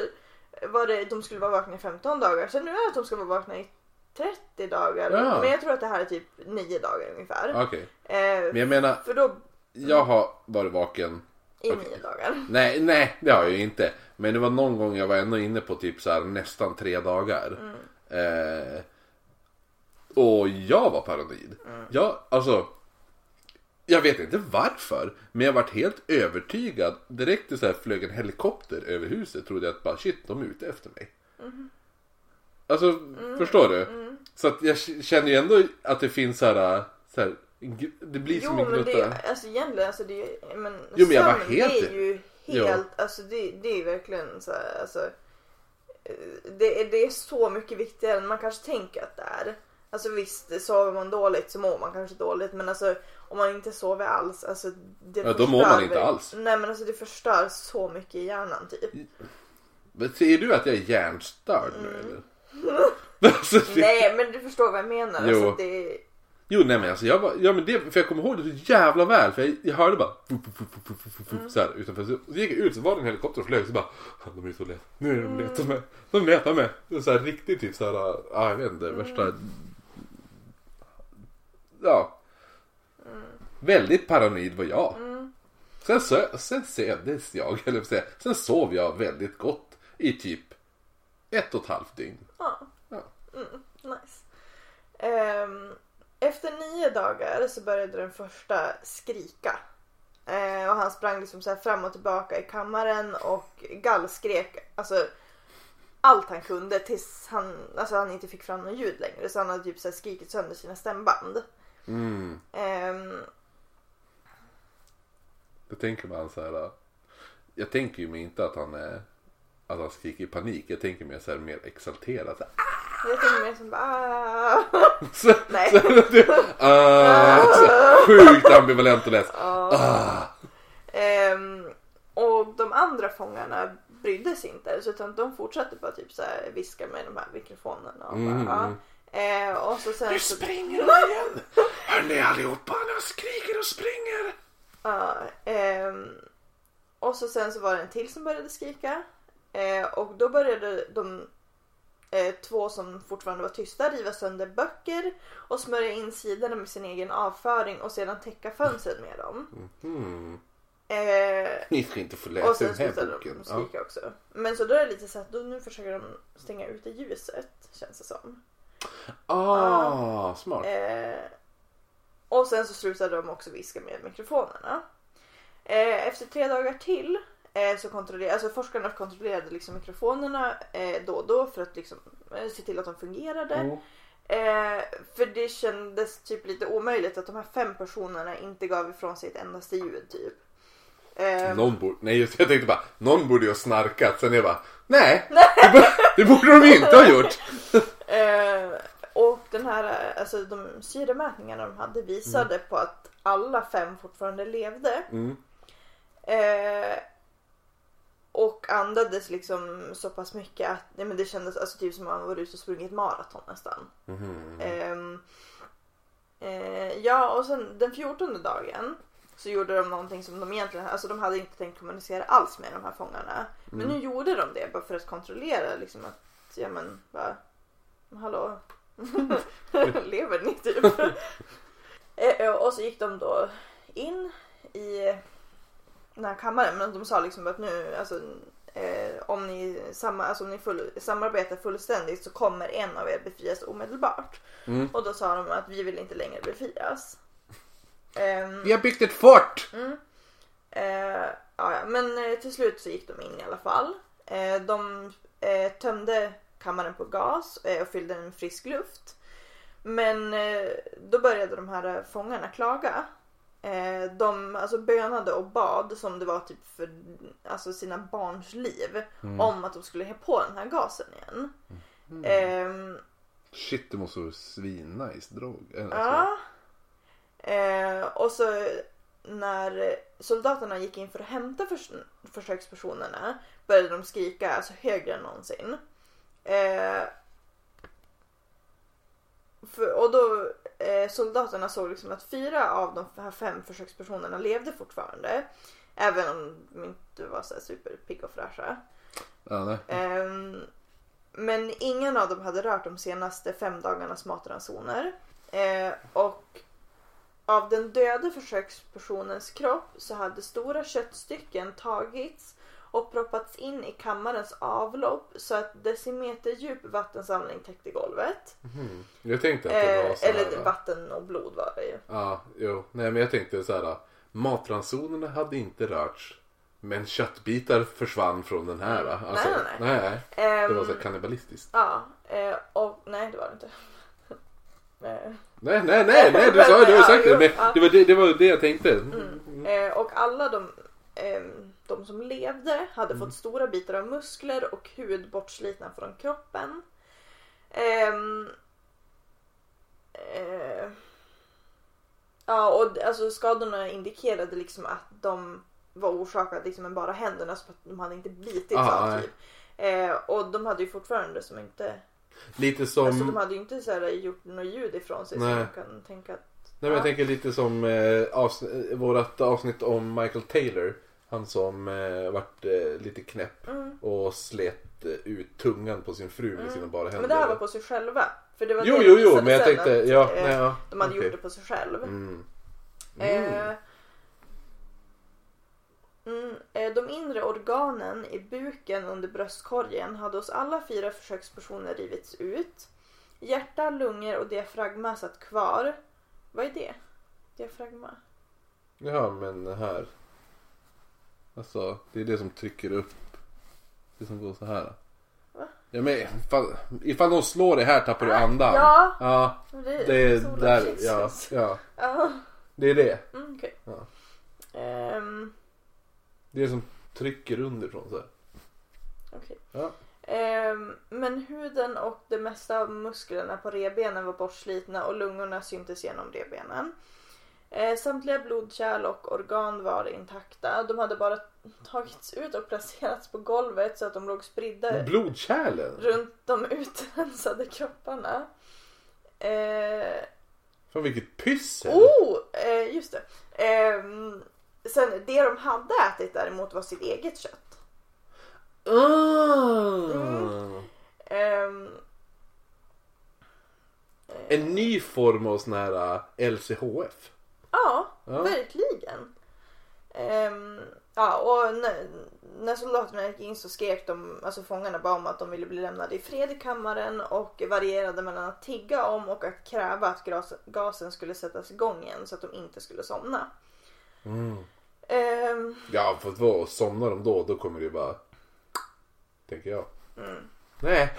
var det de skulle vara vakna i 15 dagar. Sen nu är det att de ska vara vakna i 30 dagar. Ja. Men jag tror att det här är typ 9 dagar ungefär. Okej. Eh, Men jag menar, för då jag har varit vaken. i Okej. 9 dagar. Nej, nej, det har jag ju inte. Men det var någon gång jag var ändå inne på typ så här nästan tre dagar. Eh, och jag var paranoid. Jag, alltså, jag vet inte varför. Men jag varit helt övertygad. Direkt det så här flög en helikopter över huset trodde jag att bara shit, de är ute efter mig. Alltså, förstår du? Så att jag känner ju ändå att det finns så här, så här det blir som Jo en men grotta. det är alltså egentligen alltså det är, men Jo, men jag var helt- det är ju Jo. helt alltså det, det är verkligen så här, alltså eh, det är, det är så mycket viktigare än man kanske tänker att det är. Alltså visst, sover man dåligt så mår man kanske dåligt men alltså om man inte sover alls alltså det Ja, då mår man inte alls. Nej men alltså det förstör så mycket i hjärnan typ. Men Ser du att jag är hjärnstörd nu eller? alltså, det... Mm. Nej men du förstår vad jag menar. Jo. Alltså, det, Jo nej men alltså jag var, ja men det, för jag kommer ihåg det så jävla väl för jag, jag hörde bara fup, så här utanför. Så, så gick jag ut så var det en helikopter och flög så bara "Fan, de är så lätt. Nu är de letar med. De letar med. Så här riktigt typ så här, ja jag vet inte värsta. Ja. Väldigt paranoid var jag. Sen, sö, sen sövdes jag, eller säga. Sen sov jag väldigt gott i typ ett och ett halvt dygn. ja. Ja. Nice. Ehm, efter nio dagar så började den första skrika. Eh, och han sprang liksom så fram och tillbaka i kammaren och gallskrek alltså allt han kunde tills han, alltså han inte fick fram något ljud längre. Så han hade typ så skrikit sönder sina stämband. Mm. Ehm, Då tänker man så här. Jag tänker ju mig inte att han är att han skriker i panik. Jag tänker mig så här mer exalterad. Så, här, jag tänkte mer som bara "Ah." så, Nej. så, det, ah, så, sjukt ambivalent och less. Ah. Ehm, och de andra fångarna brydde sig inte utan de fortsatte bara typ så här viska med de här mikrofonerna. Och, Mm. bara, Ehm, och så sen Nu springer de igen! Hör ni allihopa? Nu skriker och springer! ja, ehm, och så sen så var det en till som började skrika. Ehm, och då började de eh, två som fortfarande var tysta riva sönder böcker och smörja in sidorna med sin egen avföring och sedan täcka fönstret med dem. Mm. Ehm, Ni ska inte få läsa den här slutade de boken. Ja. skrika också. Men så då är det lite så att då, nu försöker de stänga ute ljuset känns det som. Ah, smart. Eh, och sen så slutade de också viska med mikrofonerna. Eh, efter tre dagar till eh, så kontrollerade, alltså forskarna kontrollerade liksom mikrofonerna eh, då och då för att liksom, eh, se till att de fungerade. Mm. För det kändes typ lite omöjligt att de här fem personerna inte gav ifrån sig ett endaste ljud typ. Eh, Någon borde, nej just jag tänkte bara, någon borde ju ha snarkat. Sen jag bara, nej, det borde de inte ha gjort. Eh, och den här, alltså de syremätningarna de hade visade på att alla fem fortfarande levde. Mm. Eh, och andades liksom så pass mycket att nej, men det kändes alltså, typ som att man var ute och sprungit maraton nästan. Ehm, eh, ja och sen den fjortonde dagen så gjorde de någonting som de egentligen, alltså de hade inte tänkt kommunicera alls med de här fångarna. Men nu gjorde de det bara för att kontrollera liksom att, ja men bara, hallå, lever ni typ? Eh, och så gick de då in i den här kammaren men de sa liksom att nu, alltså eh, om ni, samma, alltså, om ni full, samarbetar fullständigt så kommer en av er befrias omedelbart. Mm. Och då sa de att vi vill inte längre befrias. Ehm, Vi har byggt ett fort! Eh, ja, men eh, till slut så gick de in i alla fall. Eh, de eh, tömde kammaren på gas eh, och fyllde den med frisk luft. Men eh, då började de här eh, fångarna klaga. De alltså, bönade och bad som det var typ för alltså, sina barns liv om att de skulle ha på den här gasen igen. Ehm, Shit, det måste vara svinnice drog. Alltså. Ja. Eh, och så när soldaterna gick in för att hämta förs försökspersonerna började de skrika alltså högre än någonsin. Eh, för, och då, eh, eh, soldaterna såg liksom att fyra av de här fem försökspersonerna levde fortfarande. Även om de inte var så superpigga och fräscha. Ja. Ehm, men ingen av dem hade rört de senaste fem dagarnas matransoner. Eh, och av den döde försökspersonens kropp så hade stora köttstycken tagits och proppats in i kammarens avlopp så att decimeterdjup vattensamling täckte golvet. Mhm. Jag tänkte att det var Eh, så här, eller vatten och blod var det ju. Ja, jo. Nej men jag tänkte så här. Matransonerna hade inte rörts. Men köttbitar försvann från den här. Alltså, nej, nej. nej. Det var Ehm, så här kannibalistiskt. Ja, eh, och nej det var det inte. Eh, Nej, nej, nej, nej, du sa ju, du har sagt det. Men det var det, det, var det jag tänkte. Eh, och alla de, ehm, de som levde hade Mm. fått stora bitar av muskler och hud bortslitna från kroppen. Ehm, eh, ja, och alltså skadorna indikerade liksom att de var orsakade liksom med bara händerna så att de hade inte bitits Ah, typ. Eh, och de hade ju fortfarande som inte, Lite som... alltså de hade ju inte så här gjort något ljud ifrån sig så Nej. man kan tänka att Nej men jag Ja. tänker lite som eh, avsnitt, vårat avsnitt om Michael Taylor. Han som eh, vart eh, lite knäpp Mm. och slet eh, ut tungan på sin fru med sina bara händer. Men det här var på sig själva. För det var Jo, det jo, jo, men jag tänkte, att, ja, eh, nej, ja. De hade okej. gjort det på sig själv. Mm. Eh, mm, eh, de inre organen i buken under bröstkorgen hade hos alla fyra försökspersoner rivits ut. Hjärta, lungor och diafragma satt kvar. Vad är det? Diafragma? Ja men här. Alltså det är det som trycker upp. Det som går så här. Va? Ja men ifall, ifall de slår det här tappar du andan. Ja. Ja. Det, Det är där, ja, ja. Ja. Det är det. Mm, okej. Ja. Ehm, Det är som trycker underifrån så här. okej. Ja. Ehm, men huden och det mesta av musklerna på revbenen var bortslitna och lungorna syntes genom revbenen. Eh, samtliga blodkärl och organ var intakta. De hade bara tagits ut och placerats på golvet så att de låg spridda Blodkärlen? runt de utrensade kropparna. Eh, Fan vilket pyssel. oh! Eh, just det. Ehm, sen det de hade ätit däremot var sitt eget kött. Ah. Ehm, En ny form av sån här äh, LCHF. Ja, Ja. verkligen. Ehm, ja, och när, när soldaterna gick in så skrek de, alltså fångarna bara om att de ville bli lämnade i fred i kammaren och varierade mellan att tigga om och att kräva att gas, gasen skulle sättas igång igen så att de inte skulle somna. Mm. Ehm, Ja för att vara somnar de då, då kommer det ju bara... Tänker jag. Mm. Nej.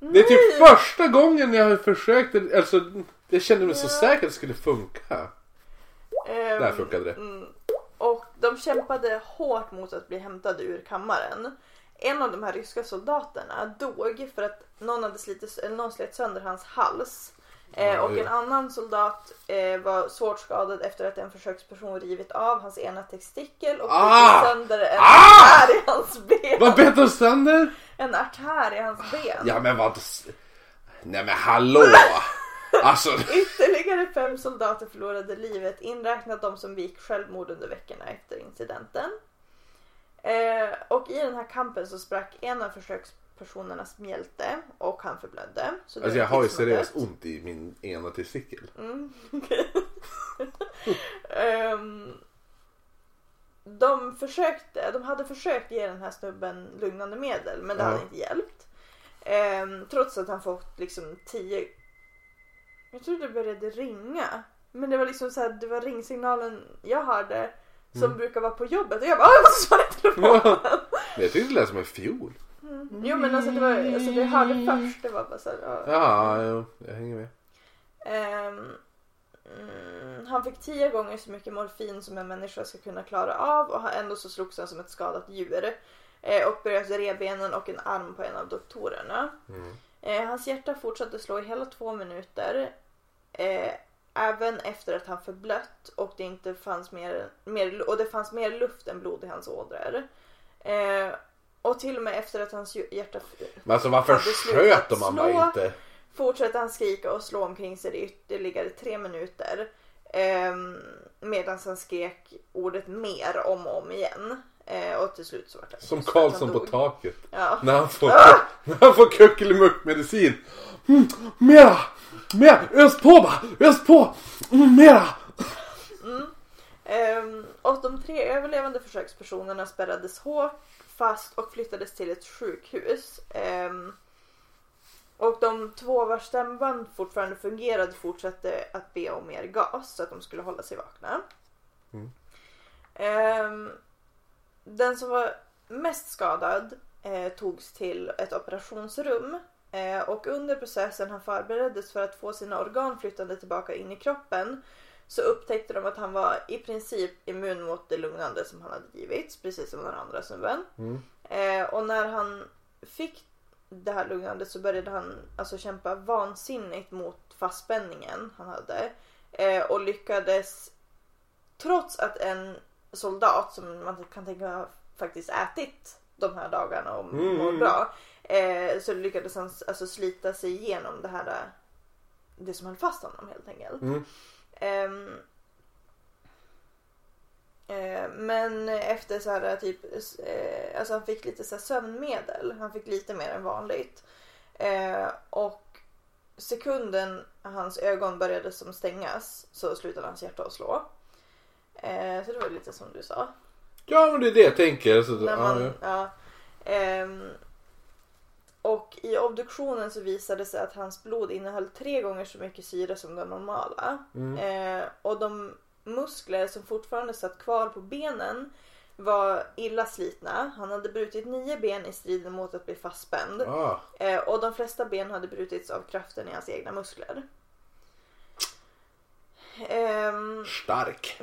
Det är typ första gången jag har försökt, alltså jag kände mig så säker att det skulle funka. Ehm, Där funkade det. mm, och de kämpade hårt mot att bli hämtade ur kammaren. En av de här ryska soldaterna dog för att någon hade slitit, eller någon slet sönder hans hals. Eh, och en annan soldat eh, var svårt skadad efter att en försöksperson rivit av hans ena testikel och ah! sönder en Ah! artär i hans ben. Vad bet de sönder? En artär i hans ben. Ja men vad... Nej men hallå! Alltså... Ytterligare fem soldater förlorade livet inräknat de som begick självmord under veckorna efter incidenten. Eh, och i den här kampen så sprack en av försökspersonernas mjälte och han förblödde. Så Alltså jag har ju seriöst ont i min ena testikel. Mm, okej. Ehm, de försökte, de hade försökt ge den här snubben lugnande medel men det Ja. hade inte hjälpt. Ehm, trots att han fått liksom tio... Jag tror det började ringa. Men det var liksom så här, det var ringsignalen jag hörde som Mm. brukar vara på jobbet och jag bara "Åh, jag måste svara i telefonen. Jag tyckte det lät som en fiol. Jo men alltså det var, alltså det jag hörde först det var bara så här, ja. Ja, jo, jag hänger med. Ehm, mm, han fick tio gånger så mycket morfin som en människa ska kunna klara av och ändå så slogs han som ett skadat djur. Eh, och bröt revbenen och en arm på en av doktorerna. Mm. Eh, hans hjärta fortsatte slå i hela två minuter. Eh, även efter att han förblött och det inte fanns mer, mer, och det fanns mer luft än blod i hans ådror. Eh, och till och med efter att hans hjärta Men alltså varför sköt de slå. inte? fortsätter han skrika och slå omkring sig i ytterligare tre minuter. Eh, Medan han skrek ordet mer om och om igen. Eh, och till slut så var det Som Karlsson på taket. Ja. När han får, när han får kuckelimuck-medicin. Mm, mera! Mera! Ös på bara! Ös på! Mm, mera! Ehm, och de tre överlevande försökspersonerna spärrades hårt fast och flyttades till ett sjukhus. Ehm, och de två vars stämband fortfarande fungerade fortsatte att be om mer gas så att de skulle hålla sig vakna. Ehm, den som var mest skadad eh, togs till ett operationsrum eh, och under processen han förbereddes för att få sina organ flyttade tillbaka in i kroppen så upptäckte de att han var i princip immun mot det lugnande som han hade givits, precis som den andra snubben. Eh, och när han fick det här lugnandet så började han alltså kämpa vansinnigt mot fastspänningen han hade. Eh, och lyckades, trots att en soldat som man kan tänka har faktiskt ätit de här dagarna och Mm. mår bra. Eh, så lyckades han alltså slita sig igenom det här eh, det som höll fast honom helt enkelt. Mm. Ehm, eh, men efter så här typ, eh, alltså han fick lite så här sömnmedel. Han fick lite mer än vanligt. Eh, och sekunden hans ögon började som stängas så slutade hans hjärta att slå. Eh, så det var lite som du sa. Ja men det är det jag tänker. Så, När ja, man, ja. ja. Ehm, och i obduktionen så visade det sig att hans blod innehöll tre gånger så mycket syre som det normala. Eh, och de muskler som fortfarande satt kvar på benen var illa slitna. Han hade brutit nio ben i striden mot att bli fastspänd. Ah, Eh, och de flesta ben hade brutits av kraften i hans egna muskler. Ehm, stark.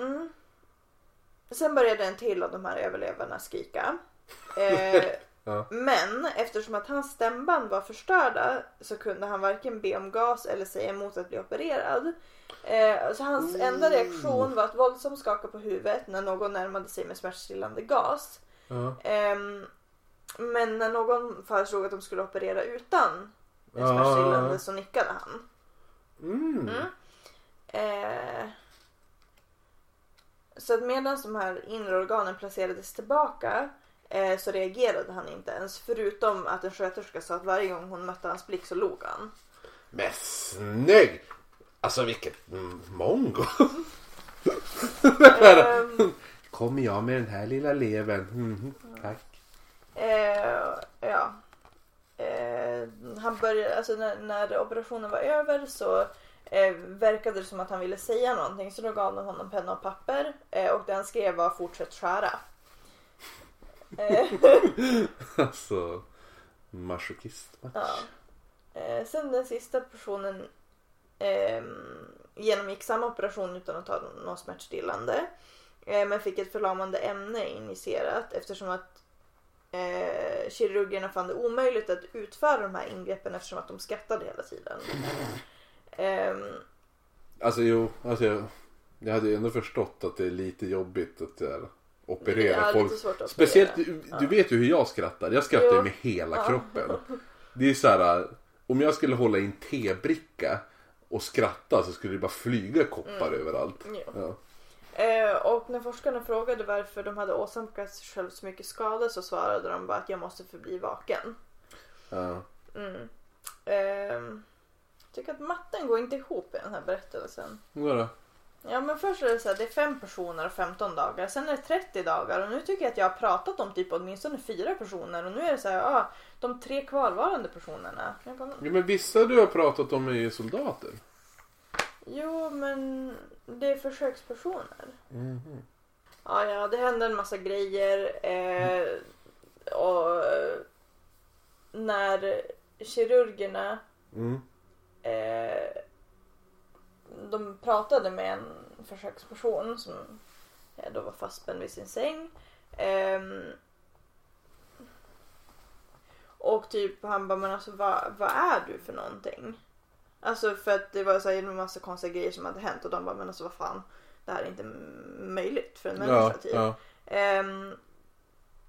Sen började en till av de här överlevarna skrika. Eh, Ja. Men eftersom att hans stämband var förstörda så kunde han varken be om gas eller säga emot att bli opererad. Eh, så hans enda reaktion var att våldsamt skaka på huvudet när någon närmade sig med smärtstillande gas. Ja. Ehm, men när någon föreslog att de skulle operera utan Ja. smärtstillande så nickade han. Mm. Eh, så att medan de här inre organen placerades tillbaka eh, så reagerade han inte ens. Förutom att en sköterska sa att varje gång hon mötte hans blick så log han. Men snygg! Alltså vilket mm, mongo. Ehm, Kommer jag med den här lilla levern? Mhm, tack. eh, ja. Eh, han började, alltså när, när operationen var över så eh, verkade det som att han ville säga någonting så då gav de honom penna och papper och det han skrev var fortsätt skära. Eh, Alltså masochist. Ja. Eh, sen den sista personen eh, genomgick samma operation utan att ta något smärtstillande. Eh, men fick ett förlamande ämne injicerat eftersom att eh, kirurgerna fann det omöjligt att utföra de här ingreppen eftersom att de skrattade hela tiden. Ehm, Alltså jo, alltså jag, jag hade ju ändå förstått att det är lite jobbigt att där, operera Ja, folk. att Speciellt, operera. du, du vet ju hur jag skrattar. Jag skrattar ju med hela Ja. kroppen. Det är så här, om jag skulle hålla i en tebricka och skratta så skulle det bara flyga koppar överallt. Mm. Ja. Ja. Eh, och när forskarna frågade varför de hade åsamkat sig själv så mycket skada så svarade de bara att jag måste förbli vaken. Ja. Mm. Ehm, tycker att matten går inte ihop i den här berättelsen. Vadå? Ja men först är det så här, det är fem personer och 15 dagar. Sen är det 30 dagar och nu tycker jag att jag har pratat om typ åtminstone fyra personer och nu är det så här, ah, de tre kvarvarande personerna. Jag bara, Ja, men vissa du har pratat om är ju soldater. jo men det är försökspersoner. Ja, ja, det hände en massa grejer. Eh, och eh, när kirurgerna Mm. eh, de pratade med en försöksperson som då var fastspänd vid sin säng. Ehm, och typ han bara, men alltså vad, vad är du för någonting? Alltså för att det var så här en massa konstiga grejer som hade hänt och de bara, men alltså vad fan, det här är inte möjligt för en människa Ja, typ. ja. Ehm,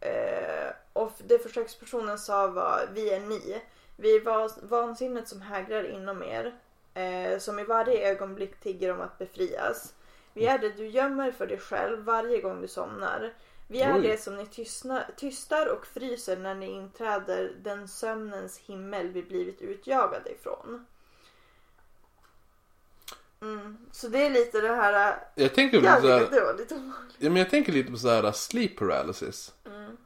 eh, och det försökspersonen sa var vi är ni. Vi är vansinnet som hägrar inom er. Eh, som i varje ögonblick tigger om att befrias. Vi är det du gömmer för dig själv varje gång du somnar. Vi är Oj. det som ni tystna, tystar och fryser när ni inträder den sömnens himmel vi blivit utjagade ifrån. Mm. Så det är lite det här... Jag tänker lite så här, det var lite ja, men jag tänker lite på så här sleep paralysis. Mm.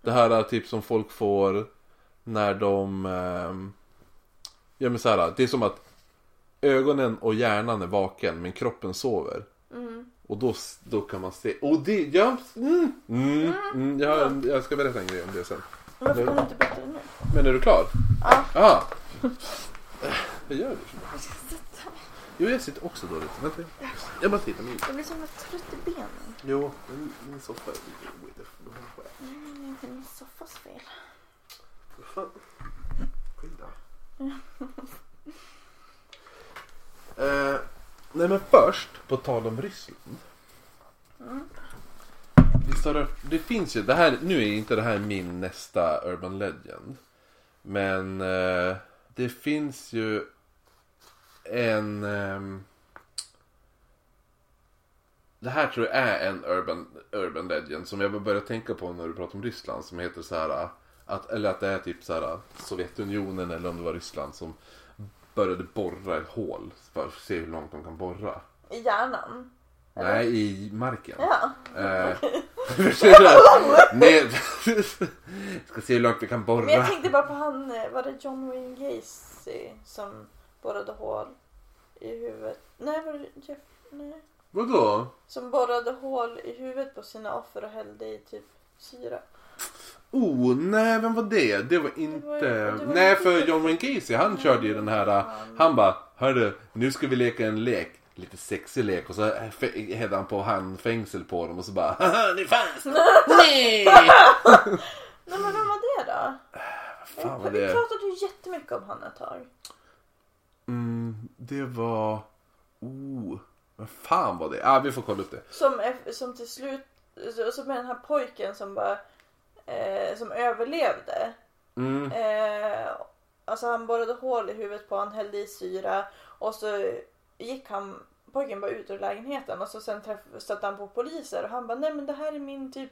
Det här typ som folk får när de... ehm, ja men så här, det är som att ögonen och hjärnan är vaken men kroppen sover. Mm. Och då, då kan man se... Och det... Ja, mm, mm, mm, jag, jag ska berätta en grej om det sen. Varför kan du inte berätta det nu? Men är du klar? Ja. Ah. Vad gör du? Jo, jag sitter också dåligt. Vänta. Jag bara tittar. Jag blir så himla trött i benen. Jo, min, min soffa är lite... Nej, det är inte min soffas fel. Vad fan? Skilda. eh, nej men först, på tal om Ryssland. Visst har det, det finns ju, det här, nu är inte det här min nästa Urban Legend. Men eh, det finns ju en... Eh, det här tror jag är en urban, urban legend som jag började tänka på när du pratar om Ryssland som heter så här att, eller att det är typ så här Sovjetunionen eller om det var Ryssland som började borra ett hål för att se hur långt de kan borra. I hjärnan? Nej, i marken. Ja. Eh? Nej, ska se hur långt vi kan Men jag borra. tänkte bara på han, eh, var det John Wayne Gacy som borrade hål i huvudet? Nej, var det Jeff? Nej. Vadå? Som borrade hål i huvudet på sina offer och hällde i typ syra. Oh, nej, vem var det? Det var inte... Det var- det var nej, för John Wayne Gacy, han körde ju den här... Han bara, hörru, nu ska vi leka en lek. Lite sexig lek. Och så f- hällde han på handfängsel på dem och så bara, haha, ni fanns! Nej! Nej men vem var det då? Fan var Vi det? pratade ju jättemycket om han ett tag. Mm, det var... Oh, vad fan var det? Ah, vi får kolla upp det. Som, som till slut, så- som är den här pojken som bara, eh, som överlevde. Mm. Eh, alltså han borrade hål i huvudet på han hällde i syra och så gick han, pojken bara ut ur lägenheten och så sen träff, stötte han på poliser och han bara nej men det här är min typ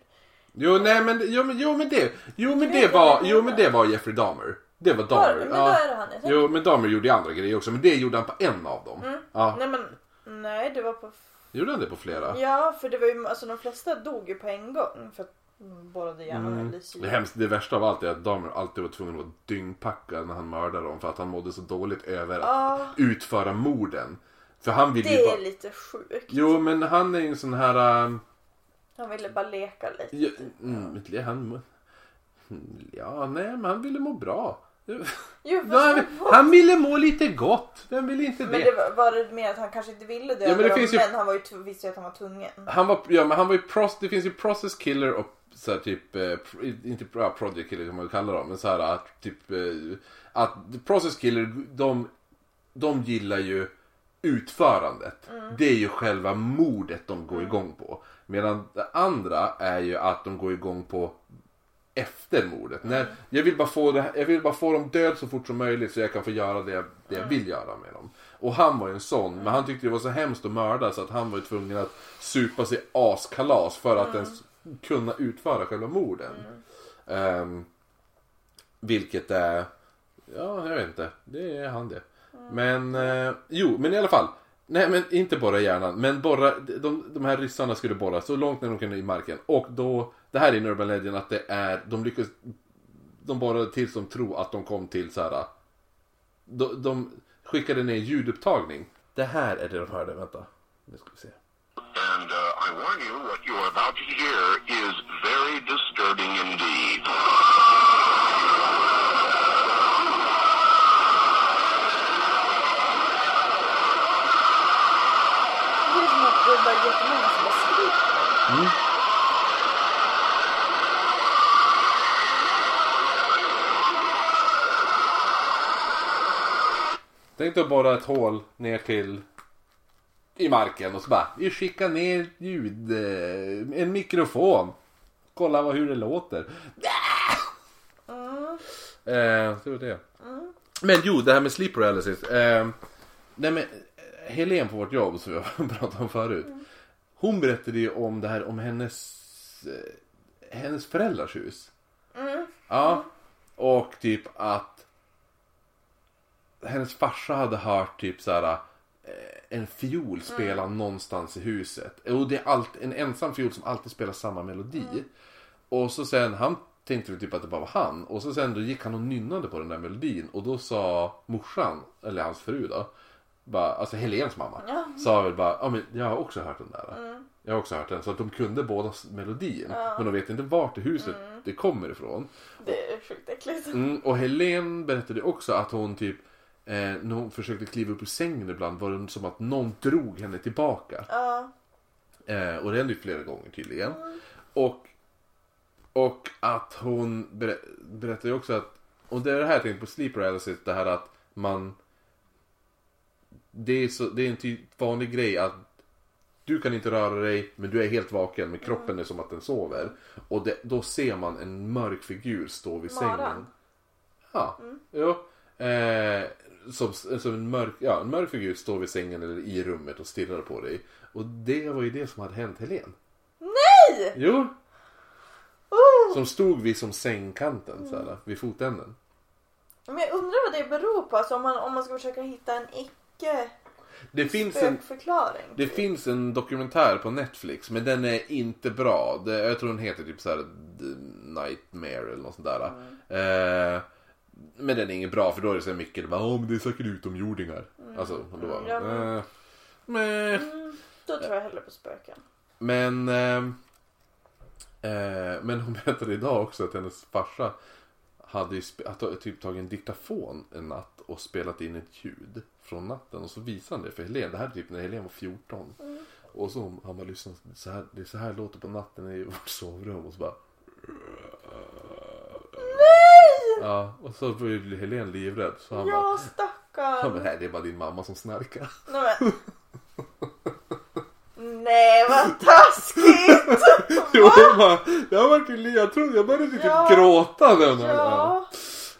Jo, nej men, jo, men, jo, men det, jo, men det var, jo, men det var Jeffrey Dahmer. Det var Dahmer. men Ja. är det han. Jo, men Dahmer gjorde andra grejer också, men det gjorde han på en av dem. Mm. Ja, Nej men nej det var på gjorde han det på flera? Ja för det var ju, alltså de flesta dog ju på en gång för att de borrade hjärnan Mm. Det, hemskt, det värsta av allt är att Dahmer alltid var tvungen att vara dyngpackad när han mördade dem för att han mådde så dåligt över att Ja utföra morden. För han ville ju det bara... är lite sjukt. Jo, men han är ju en sån här... ähm, Han ville bara leka lite. ja, mm, han... Ja, nej, men han ville må bra. Jo, Han, ville må lite gott. Vem vill inte Men det? det var, var det mer att han kanske inte ville döda Ja, men det dem finns ju- men han var ju, visste ju att han var tvungen. Han var, ja, men han var ju pros, det finns ju process killer och så här, typ, eh, inte ja, project killer som man kallar dem, men så här att typ, eh, att process killer, de, de gillar ju utförandet. Det är ju själva mordet de går igång på. Medan det andra är ju att de går igång på efter mordet. När, jag, vill bara få här- jag vill bara få dem död så fort som möjligt så jag kan få göra det, jag- det jag vill göra med dem. Och han var ju en sån, men han tyckte det var så hemskt att mörda så att han var ju tvungen att supa sig askalas för att ens kunna utföra själva morden. Ehm, vilket är, ja jag vet inte, det är han det. Men, eh, jo men i alla fall. Nej men inte borra hjärnan, men borra, de, de här ryssarna skulle borra så långt ner de kunde i marken. Och då, det här är en Urban Legend att det är, de lyckas, de bara till som tror att de kom till så här. Äh, de, de skickade ner ljudupptagning. Det här är det de hörde, vänta. Nu ska vi se. And uh, I warn you, what you are about to hear is very disturbing indeed. Tänk dig att borra ett hål ner till i marken och så bara vi skickar ner ljud, eh, en mikrofon. Kolla vad, hur det låter. Mm. Eh, så är det. Mm. Men jo, det här med sleep paralysis. Eh, nej, men, Helen på vårt jobb som vi har pratat om förut. Hon berättade ju om det här om hennes, eh, hennes föräldrars hus. Ja. Och typ att hennes farsa hade hört typ så här eh, en fiol spela någonstans i huset. Och det är alltid en ensam fiol som alltid spelar samma melodi. Och så sen, han tänkte väl typ att det bara var han. Och så sen då gick han och nynnade på den där melodin. Och då sa morsan, eller hans fru då. Bara, alltså Helens mamma. Sa väl bara, ja men jag har också hört den där. Jag har också hört den. Så att de kunde båda melodin. Men de vet inte vart i huset det kommer ifrån. Det är sjukt äckligt. Mm, och Helen berättade också att hon typ eh, när hon försökte kliva upp ur sängen ibland var det som att någon drog henne tillbaka. Ja. Eh, och det hände ju flera gånger tydligen. Och, och att hon ber, berättade också att, och det är det här jag tänkte på sleep paralysis, det här att man det är, så, det är en vanlig grej att du kan inte röra dig men du är helt vaken men kroppen är som att den sover. Och det, då ser man en mörk figur stå vid Maran. sängen. Ja, jo. Eh, som, som en, mörk, ja, en mörk figur står vid sängen eller i rummet och stirrar på dig. Och det var ju det som hade hänt Helen. Nej! Jo, Oh! som stod vid som sängkanten så här, vid fotänden. Men jag undrar vad det beror på. Alltså om, man, om man ska försöka hitta en icke Det finns en, det finns en dokumentär på Netflix men den är inte bra. Det, jag tror den heter typ så här The Nightmare eller något sånt där. Eh, men den är ingen bra för då är det så mycket, det bara, men det är säkert utomjordingar. Alltså, och då bara, Ja, men-. Mm, då tror jag hellre på spöken. Men, ehm, eh, men hon berättade idag också att hennes farsa hade att, typ tagit en diktafon en natt och spelat in ett ljud från natten och så visade han det för Helen. Det här är typ när Helen var 14. Och så han bara lyssnade, så här, det är så här låter på natten i vårt sovrum och så bara! Ja, och så blev Helen livrädd. Så han Ja, bara, han stackarn. bara, nej det är bara din mamma som snarkar. Nej, men... Nej, vad taskigt! Jo, hon bara, jag i jag tror jag började typ Ja. gråta den här. Ja,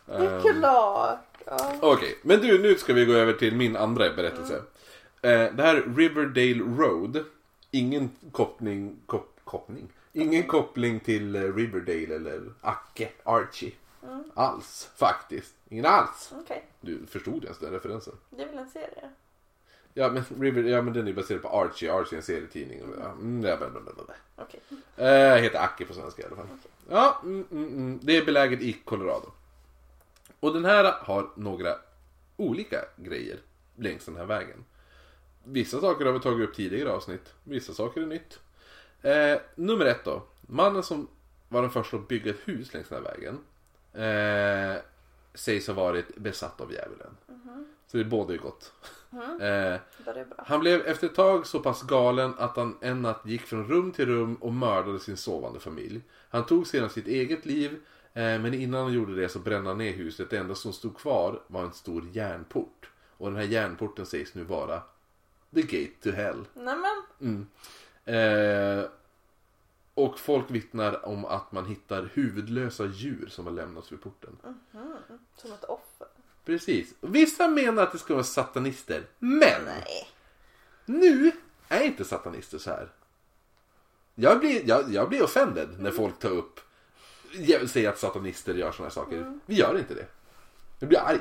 det är klart. Ja. Okej, men du nu ska vi gå över till min andra berättelse. Eh, det här Riverdale Road. Ingen koppling, kop, koppling? Ingen koppling till eh, Riverdale eller Acke, Archie. Alls, faktiskt. Ingen alls. Okej, Du förstod ens den referensen? det är väl en serie? Ja men, River, ja, men den är baserad på Archie. Archie är en serietidning. Ja, mm, ja, bla. Okej. Eh, heter Acke på svenska i alla fall. Ja, mm, mm, mm. det är beläget i Colorado. Och den här har några olika grejer längs den här vägen. Vissa saker har vi tagit upp tidigare avsnitt. Vissa saker är nytt. Eh, nummer ett då. Mannen som var den första att bygga ett hus längs den här vägen. Eh, sägs ha varit besatt av djävulen. Så det båda är gott. Eh, är bra. han blev efter ett tag så pass galen att han en natt gick från rum till rum och mördade sin sovande familj. Han tog sedan sitt eget liv, eh, men innan han gjorde det så brände han ner huset. Det enda som stod kvar var en stor järnport. Och den här järnporten sägs nu vara The Gate to Hell. Nämen, Eh, och folk vittnar om att man hittar huvudlösa djur som har lämnats vid porten. som ett offer. Precis. Vissa menar att det ska vara satanister. Men! Nej. Nu är inte satanister så här. Jag blir, jag, jag blir offended när folk tar upp, säger att satanister gör såna här saker. Vi gör inte det. Jag blir arg.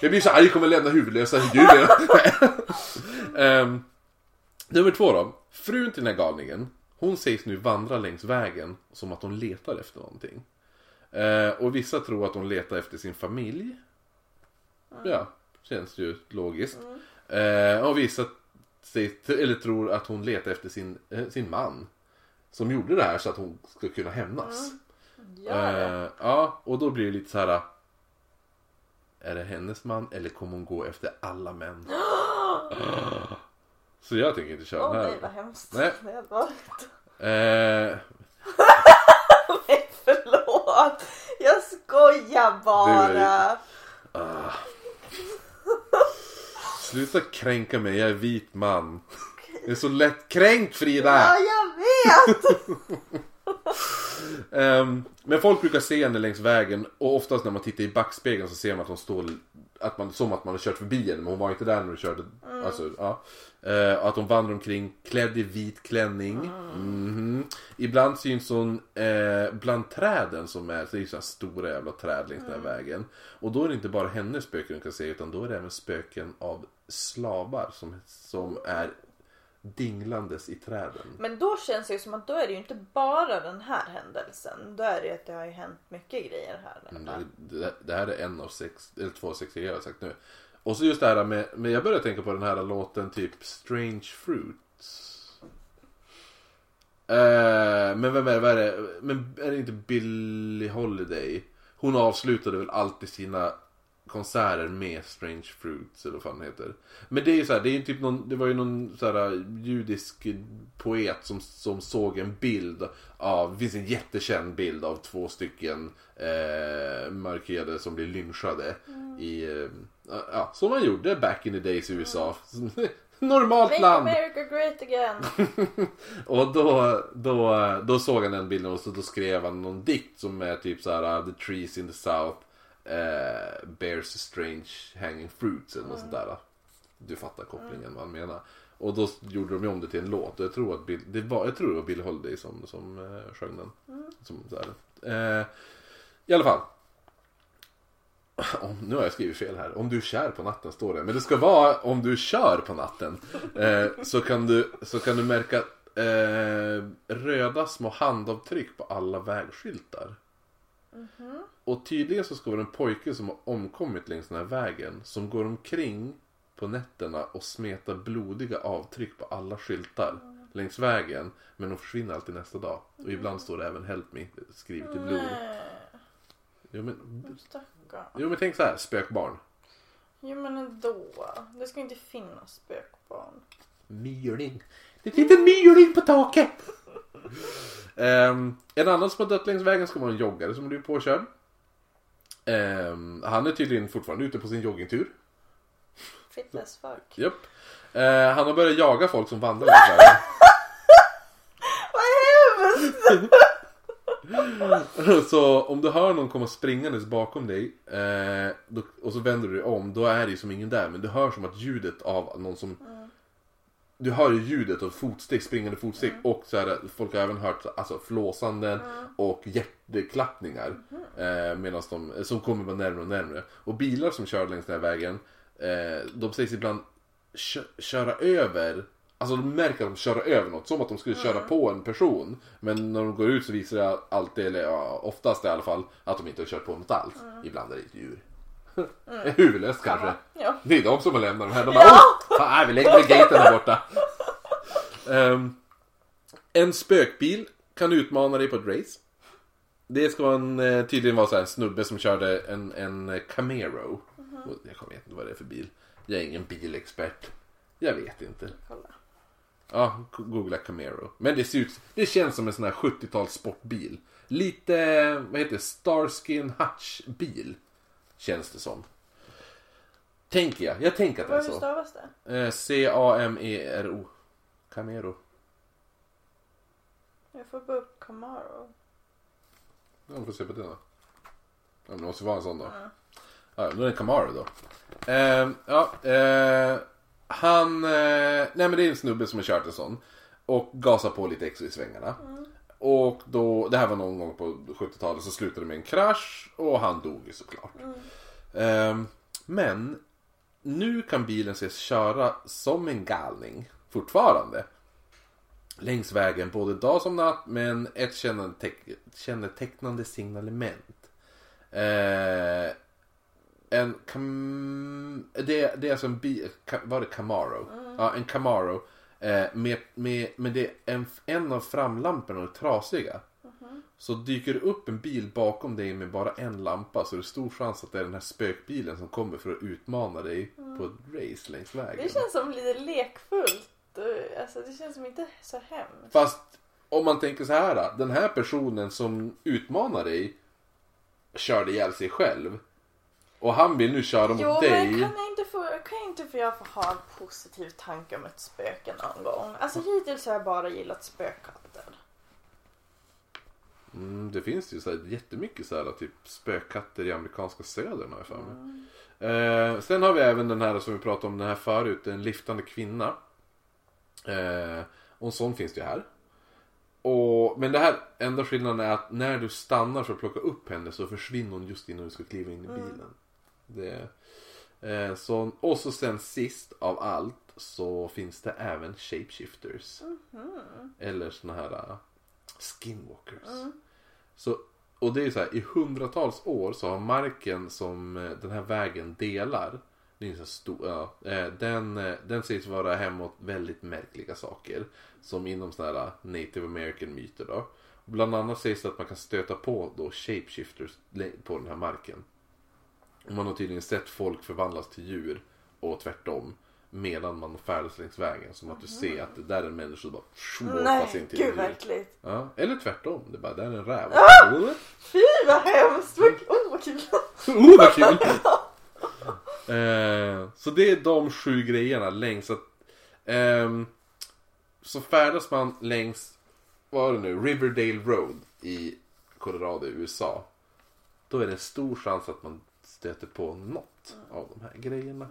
Jag blir så arg, jag kommer lämna huvudlösa djur. um, nummer två då. Frun till den här galningen, hon sägs nu vandra längs vägen som att hon letar efter någonting. Eh, och vissa tror att hon letar efter sin familj. Ja, känns ju logiskt. Eh, och vissa sägs, eller tror att hon letar efter sin, eh, sin man. Som gjorde det här så att hon ska kunna hämnas. Det. Eh, ja, och då blir det lite så här. Är det hennes man eller kommer hon gå efter alla män? så jag tänker inte köra Åh den nej här. vad hemskt. Nej. Eh, Nej förlåt. Jag skojar bara. sluta kränka mig, jag är vit man. Jag är så lätt kränkt Frida! Ja jag vet. Ehm, men folk brukar se henne längs vägen och oftast när man tittar i backspegeln så ser man att hon står att man, som att man har kört förbi henne men hon var inte där när du körde. Alltså, ja. Eh, att hon vandrar omkring klädd i vit klänning. Mhm. Ibland syns hon eh, bland träden som är, det är så stora jävla träd längs den här vägen. Och då är det inte bara hennes spöken du kan se utan då är det även spöken av slavar som, som är dinglandes i träden. Men då känns det ju som att då är det ju inte bara den här händelsen. Då är det ju att det har ju hänt mycket grejer här. Mm, Det, det här är en av sex, eller två av sex grejer jag har sagt nu. Och så just det här med, men jag börjar tänka på den här låten typ Strange Fruits. Eh, men vem är, vad är det? Men är det inte Billie Holiday? Hon avslutade väl alltid sina konserter med Strange Fruits eller vad fan det heter. Men det är ju så här, det är ju typ någon, det var ju någon så här judisk poet som, som såg en bild av, det finns en jättekänd bild av två stycken eh, mörkhyade som blir lynchade i, eh, ja, som man gjorde back in the days i USA. Normalt Make land! America great again! Och då, då, då såg han den bilden och så då skrev han någon dikt som är typ så här: The trees in the south eh, bears strange hanging fruits eller något sånt där. Du fattar kopplingen vad han menar. Och då gjorde de ju om det till en låt och jag tror att Bill, det var, jag tror det var Bill Holiday som, som eh, sjöng den. Som, så här. Eh, I alla fall. Om, nu har jag skrivit fel här. Om du är kär på natten står det. Men det ska vara om du kör på natten. Eh, så, kan du, så kan du märka eh, röda små handavtryck på alla vägskyltar. Och tydligen så ska det vara en pojke som har omkommit längs den här vägen. Som går omkring på nätterna och smetar blodiga avtryck på alla skyltar längs vägen. Men de försvinner alltid nästa dag. Och ibland står det även Help me skrivet i blod. Nej, Jo men, jo, men tänk så här, spökbarn. Jo men ändå. Det ska inte finnas spökbarn. Myrling. Det sitter en myrling på taket! Ehm, en annan som har dött längs vägen ska vara en joggare som blir påkörd. Ehm, han är tydligen fortfarande ute på sin joggingtur. Fit as fuck. Japp. Eh, han har börjat jaga folk som vandrar längs vägen. Vad hemskt! Så om du hör någon komma springandes bakom dig eh, då, och så vänder du dig om, då är det ju som ingen där. Men du hör som att ljudet av någon som... Du hör ju ljudet av fotsteg, springande fotsteg och så här, folk har även hört alltså, flåsanden och hjärtklappningar. Eh, medan de, som kommer bara närmare och närmare. Och bilar som kör längs den här vägen, eh, de sägs ibland kö- köra över Alltså de märker att de kör över något, som att de skulle köra på en person. Men när de går ut så visar det alltid, eller ja, oftast i alla fall, att de inte har kört på något alls. Ibland är det ett djur. Huvudlöst kanske. Ja. Det är de som har lämnat de här. De Ja. bara, "Åh, fan, vi lägger väl gaten där borta. Ehm, en spökbil kan utmana dig på ett race. Det ska en, eh, tydligen vara så en snubbe som körde en, en Camaro. Och Jag kommer vet inte vad det är för bil. Jag är ingen bilexpert. Jag vet inte. Kolla. Ja, googla Camaro. Men det ser ut, det känns som en sån här 70-tals sportbil. Lite, vad heter det, Starskin Hutch bil. Känns det som. Tänker jag, jag tänker att det är Hur så. stavas det? Eh, C-A-M-E-R-O. Camaro. Jag får gå upp Camaro. Ja, vi får se på det då. Ja, men det måste vara en sån då. Ja, då är det Camaro då. Eh, ja, eh, han... Eh, nej men det är en snubbe som har kört en sån. Och gasar på lite extra i svängarna. Och då, det här var någon gång på 70-talet så slutade det med en krasch och han dog ju såklart. Eh, men nu kan bilen ses köra som en galning fortfarande. Längs vägen både dag som natt men ett känneteck- kännetecknande signalement. Eh, en cam- det, det är alltså en bil, var det Camaro? Ja, en Camaro. Eh, med, med, men det en, en av framlamporna är trasiga. Så dyker det upp en bil bakom dig med bara en lampa så är det stor chans att det är den här spökbilen som kommer för att utmana dig på ett race längs vägen. Det känns som lite lekfullt. och- Alltså det känns som inte så hemskt. Fast om man tänker så här. Den här personen som utmanar dig körde ihjäl sig själv. Och han vill nu köra mot Jo dig. men kan jag inte få, kan jag inte få, jag få ha en positiv tanke om ett spöke någon gång? Alltså hittills har jag bara gillat spökkatter. Mm, det finns ju så här jättemycket så här, typ spökkatter i amerikanska södern har jag för mig. Eh, sen har vi även den här som vi pratade om den här förut, en liftande kvinna. Eh, och en sån finns det ju här. Och, men det här enda skillnaden är att när du stannar för att plocka upp henne så försvinner hon just innan du ska kliva in i bilen. Det, eh, så, och så sen sist av allt så finns det även shapeshifters. Eller såna här uh, skinwalkers. Så, och det är så här, i hundratals år så har marken som eh, den här vägen delar det är så stor, ja, eh, den, eh, den sägs vara hem åt väldigt märkliga saker. Som inom sådana här native american myter då. Bland annat sägs det att man kan stöta på då shapeshifters på den här marken. Man har tydligen sett folk förvandlas till djur och tvärtom. Medan man färdas längs vägen. Som att du ser att det där är en människa som bara morfas in till gud vad äckligt. Ja, eller tvärtom. Det är bara, där är en räv. Fy vad hemskt. Åh vad kul. oh vad kul! eh, så det är de sju grejerna längs att... ehm, så färdas man längs, vad var det nu, Riverdale Road i Colorado USA. Då är det stor chans att man stöter på något av de här grejerna.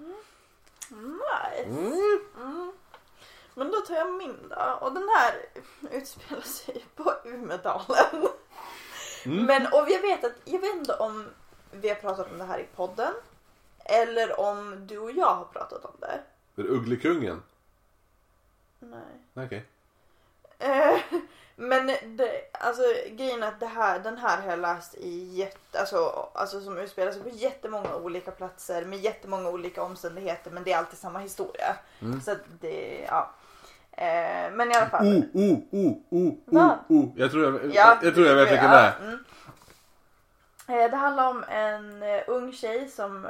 Nice. Mm. Men då tar jag min då. Och den här utspelar sig på Umedalen. Mm. Men och jag vet att, jag vet inte om vi har pratat om det här i podden. Eller om du och jag har pratat om det. Är det Ugglekungen? Nej. Okej. Eh, Men det, alltså grejen är att det här, den här har jag läst i jätte, alltså, alltså som utspelar sig på jättemånga olika platser med jättemånga olika omständigheter men det är alltid samma historia. Så att det, ja. Eh, men i alla fall. Oh, oh, oh, oh, oh, Va? oh. Jag tror jag, Ja, jag, tror jag vet vilken det är. mm. Eh, Det handlar om en eh, ung tjej som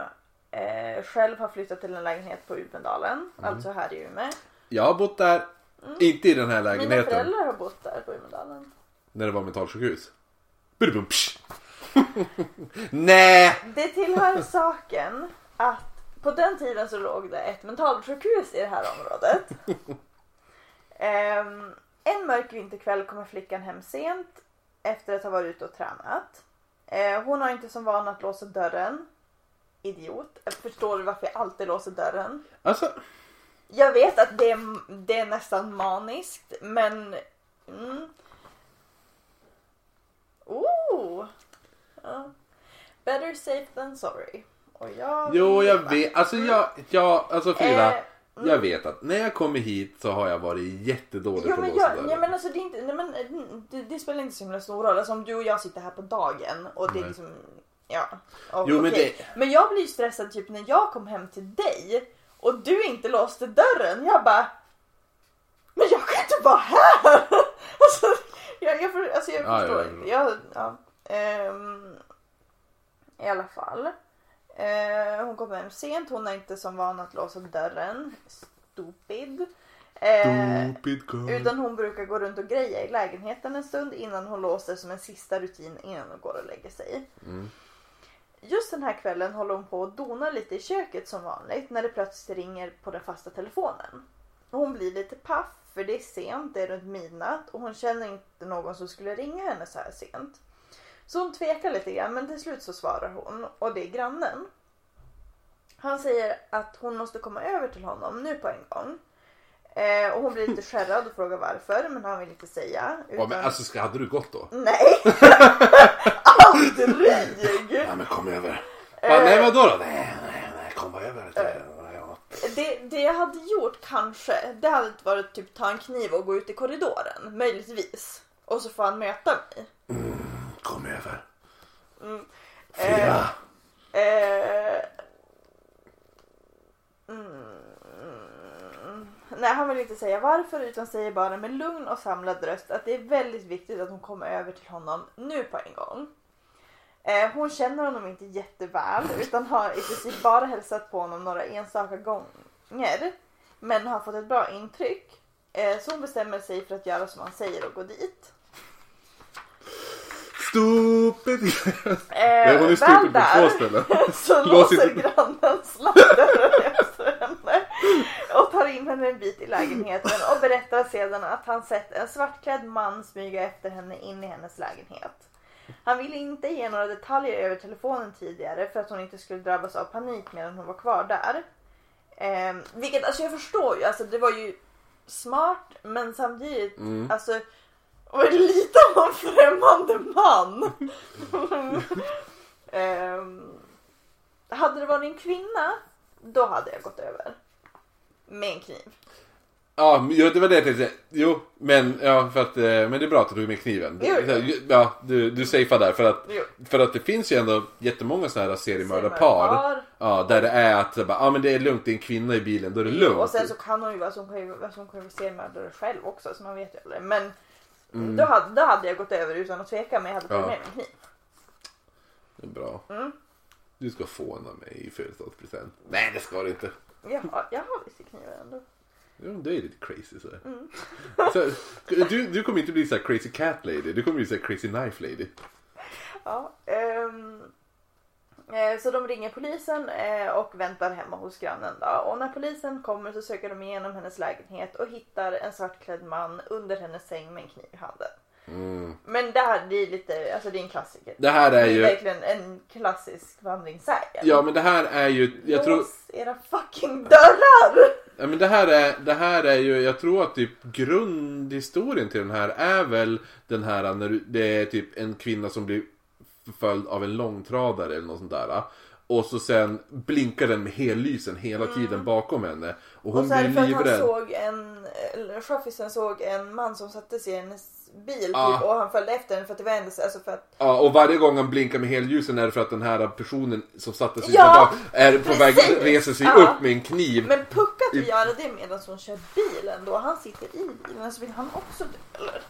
eh, själv har flyttat till en lägenhet på Umedalen, Mm. alltså här i Umeå. Jag har bott där, inte i den här Mina lägenheten. föräldrar har bott där på Umedalen. När det var mentalsjukhus. Psh. Nej! Det tillhör saken att på den tiden så låg det ett mentalsjukhus i det här området. Ehm, en mörk vinterkväll kommer flickan hem sent efter att ha varit ute och tränat. Eh, hon har inte som vana att låsa dörren. Idiot. Förstår du varför jag alltid låser dörren? Alltså, Jag vet att det är, det är nästan maniskt men... Mm. Oh! Ja. Better safe than sorry. Och jag jo jag leva. vet. Alltså jag, jag alltså Frida. Eh, Jag vet att när jag kommer hit så har jag varit jättedålig Jo på att men, låsa jag, ja, men alltså det, är inte, nej, men, det, det spelar inte så himla stor roll. Alltså, om du och jag sitter här på dagen och det är Nej. liksom... Ja. Och, Jo, men okej. det- men jag blir ju stressad typ när jag kom hem till dig och du inte låste dörren. Jag bara... Men jag kan inte vara här! alltså, jag, jag, för, alltså, jag Ja, förstår ja, inte. Jag, ja, ehm, I alla fall. Eh, hon kommer hem sent. Hon har inte som vana att låsa dörren. Stupid. Eh, Stupid girl. utan hon brukar gå runt och greja i lägenheten en stund innan hon låser som en sista rutin innan hon går och lägger sig. Mm. Just den här kvällen håller hon på att dona lite i köket som vanligt när det plötsligt ringer på den fasta telefonen. Hon blir lite paff för det är sent, det är runt midnatt och hon känner inte någon som skulle ringa henne så här sent. Så hon tvekar lite grann men till slut så svarar hon och det är grannen. Han säger att hon måste komma över till honom nu på en gång. Eh, och hon blir lite skärrad och frågar varför men han vill inte säga. Ja, men alltså ska, hade du gått då? Nej! Aldrig! Ja men kom över. Eh. Va, nej vadå då? Nej, nej, nej kom bara över. Ja. Det, det jag hade gjort kanske, det hade varit typ ta en kniv och gå ut i korridoren. Möjligtvis. Och så får han möta mig. Kom över. Mm. Frida. Eh, mm, nej, han vill inte säga varför utan säger bara med lugn och samlad röst att det är väldigt viktigt att hon kommer över till honom nu på en gång. Eh, hon känner honom inte jätteväl utan har i princip bara hälsat på honom några enstaka gånger. Men har fått ett bra intryck. Eh, så hon bestämmer sig för att göra som han säger och gå dit. Stupid Eh, hon är stupid på två ställen. så Lås låser grannen slanddörren efter henne och tar in henne en bit i lägenheten och berättar sedan att han sett en svartklädd man smyga efter henne in i hennes lägenhet. Han ville inte ge några detaljer över telefonen tidigare för att hon inte skulle drabbas av panik medan hon var kvar där. Eh, vilket alltså jag förstår ju, alltså det var ju smart men samtidigt Mm. alltså var det lite av en främmande man. Ehm, hade det varit en kvinna då hade jag gått över. Med en kniv. Ja, det var det jag tänkte. Jo, men, ja, för att, eh, men det är bra att du tog med kniven. Jo, jo. Ja, du, du safear där. För att, Jo. för att det finns ju ändå jättemånga sådana här seriemördarpar. Ja, där det är att ja men det är lugnt, det är en kvinna i bilen, då är det lugnt. Och sen så kan hon ju vara som som seriemördare själv också så man vet ju aldrig. Men Mm. då, hade, då hade jag gått över utan att tveka men jag hade tagit Ja. med min kniv. Det är bra. Mm. Du ska få en av mig i födelsedagspresent. Nej, det ska du inte. Jag har, jag har knivar ändå. Ja, du är lite crazy så. Mm. så du, du kommer inte bli så här crazy cat lady, du kommer bli så crazy knife lady. Ja, eh, så de ringer polisen eh, och väntar hemma hos grannen då. Och när polisen kommer så söker de igenom hennes lägenhet och hittar en svartklädd man under hennes säng med en kniv i handen. Mm. Men det här det är lite, alltså det är en klassiker. Det här är det är ju, verkligen en klassisk vandringssägen. ja men det här är ju, jag tror, Lås era fucking dörrar! ja men det här är, det här är ju, jag tror att typ grundhistorien till den här är väl den här när det är typ en kvinna som blir förföljd av en långtradare eller något sånt där. Och så sen blinkar den med hellysen hela tiden bakom henne. Och hon. Och så är det blir för att han såg en, eller såg en man som satte sig i hennes bil Ja. typ, och han följde efter henne för att det var hennes, alltså för att Ja, och varje gång han blinkar med helljusen är det för att den här personen som satte sig Ja, bak är på väg precis. resa sig Ja. upp med en kniv. Men Pucka att göra det medan hon kör bilen då. Han sitter i bilen så vill han också dö eller?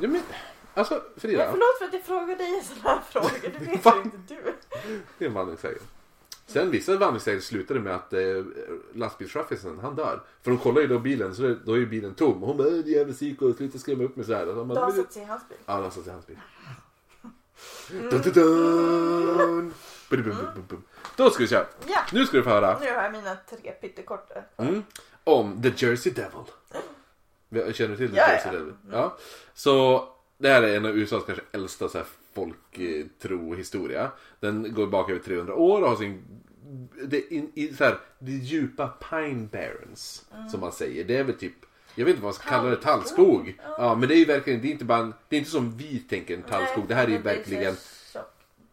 Ja, men, alltså Men Frida, förlåt för att jag frågar dig sån här fråga. Det vet ju inte du. det är en vandringssägen. Sen vissa vandringssägner slutade med att eh, lastbilschaffisen, han dör. För de kollar ju då bilen, så då är ju bilen tom. Och hon bara "Äh, "Det jävla psyko, sluta skrämma upp mig såhär. Och de Då har han "Men- satt sig i hans bil. Ja, han satt i hans bil. Dun, dun, dun. Bum, bum, bum, bum. Då ska vi köra. Ja, Nu ska du få höra. nu har jag mina tre pyttekorta. Mm. Om The Jersey Devil. Vi- Känner du till The Ja, Jersey ja. Devil? Ja. Så det här är en av USAs kanske äldsta så här, folktrohistoria. Den går bak över 300 år och har sin... Det, in, i, så här, det djupa Pine Barrens, som man säger. Det är väl typ... Jag vet inte vad man ska kalla det, tallskog. Ja, men det är ju verkligen, det är inte bara en, Det är inte som vi tänker en tallskog. Det här är ju verkligen...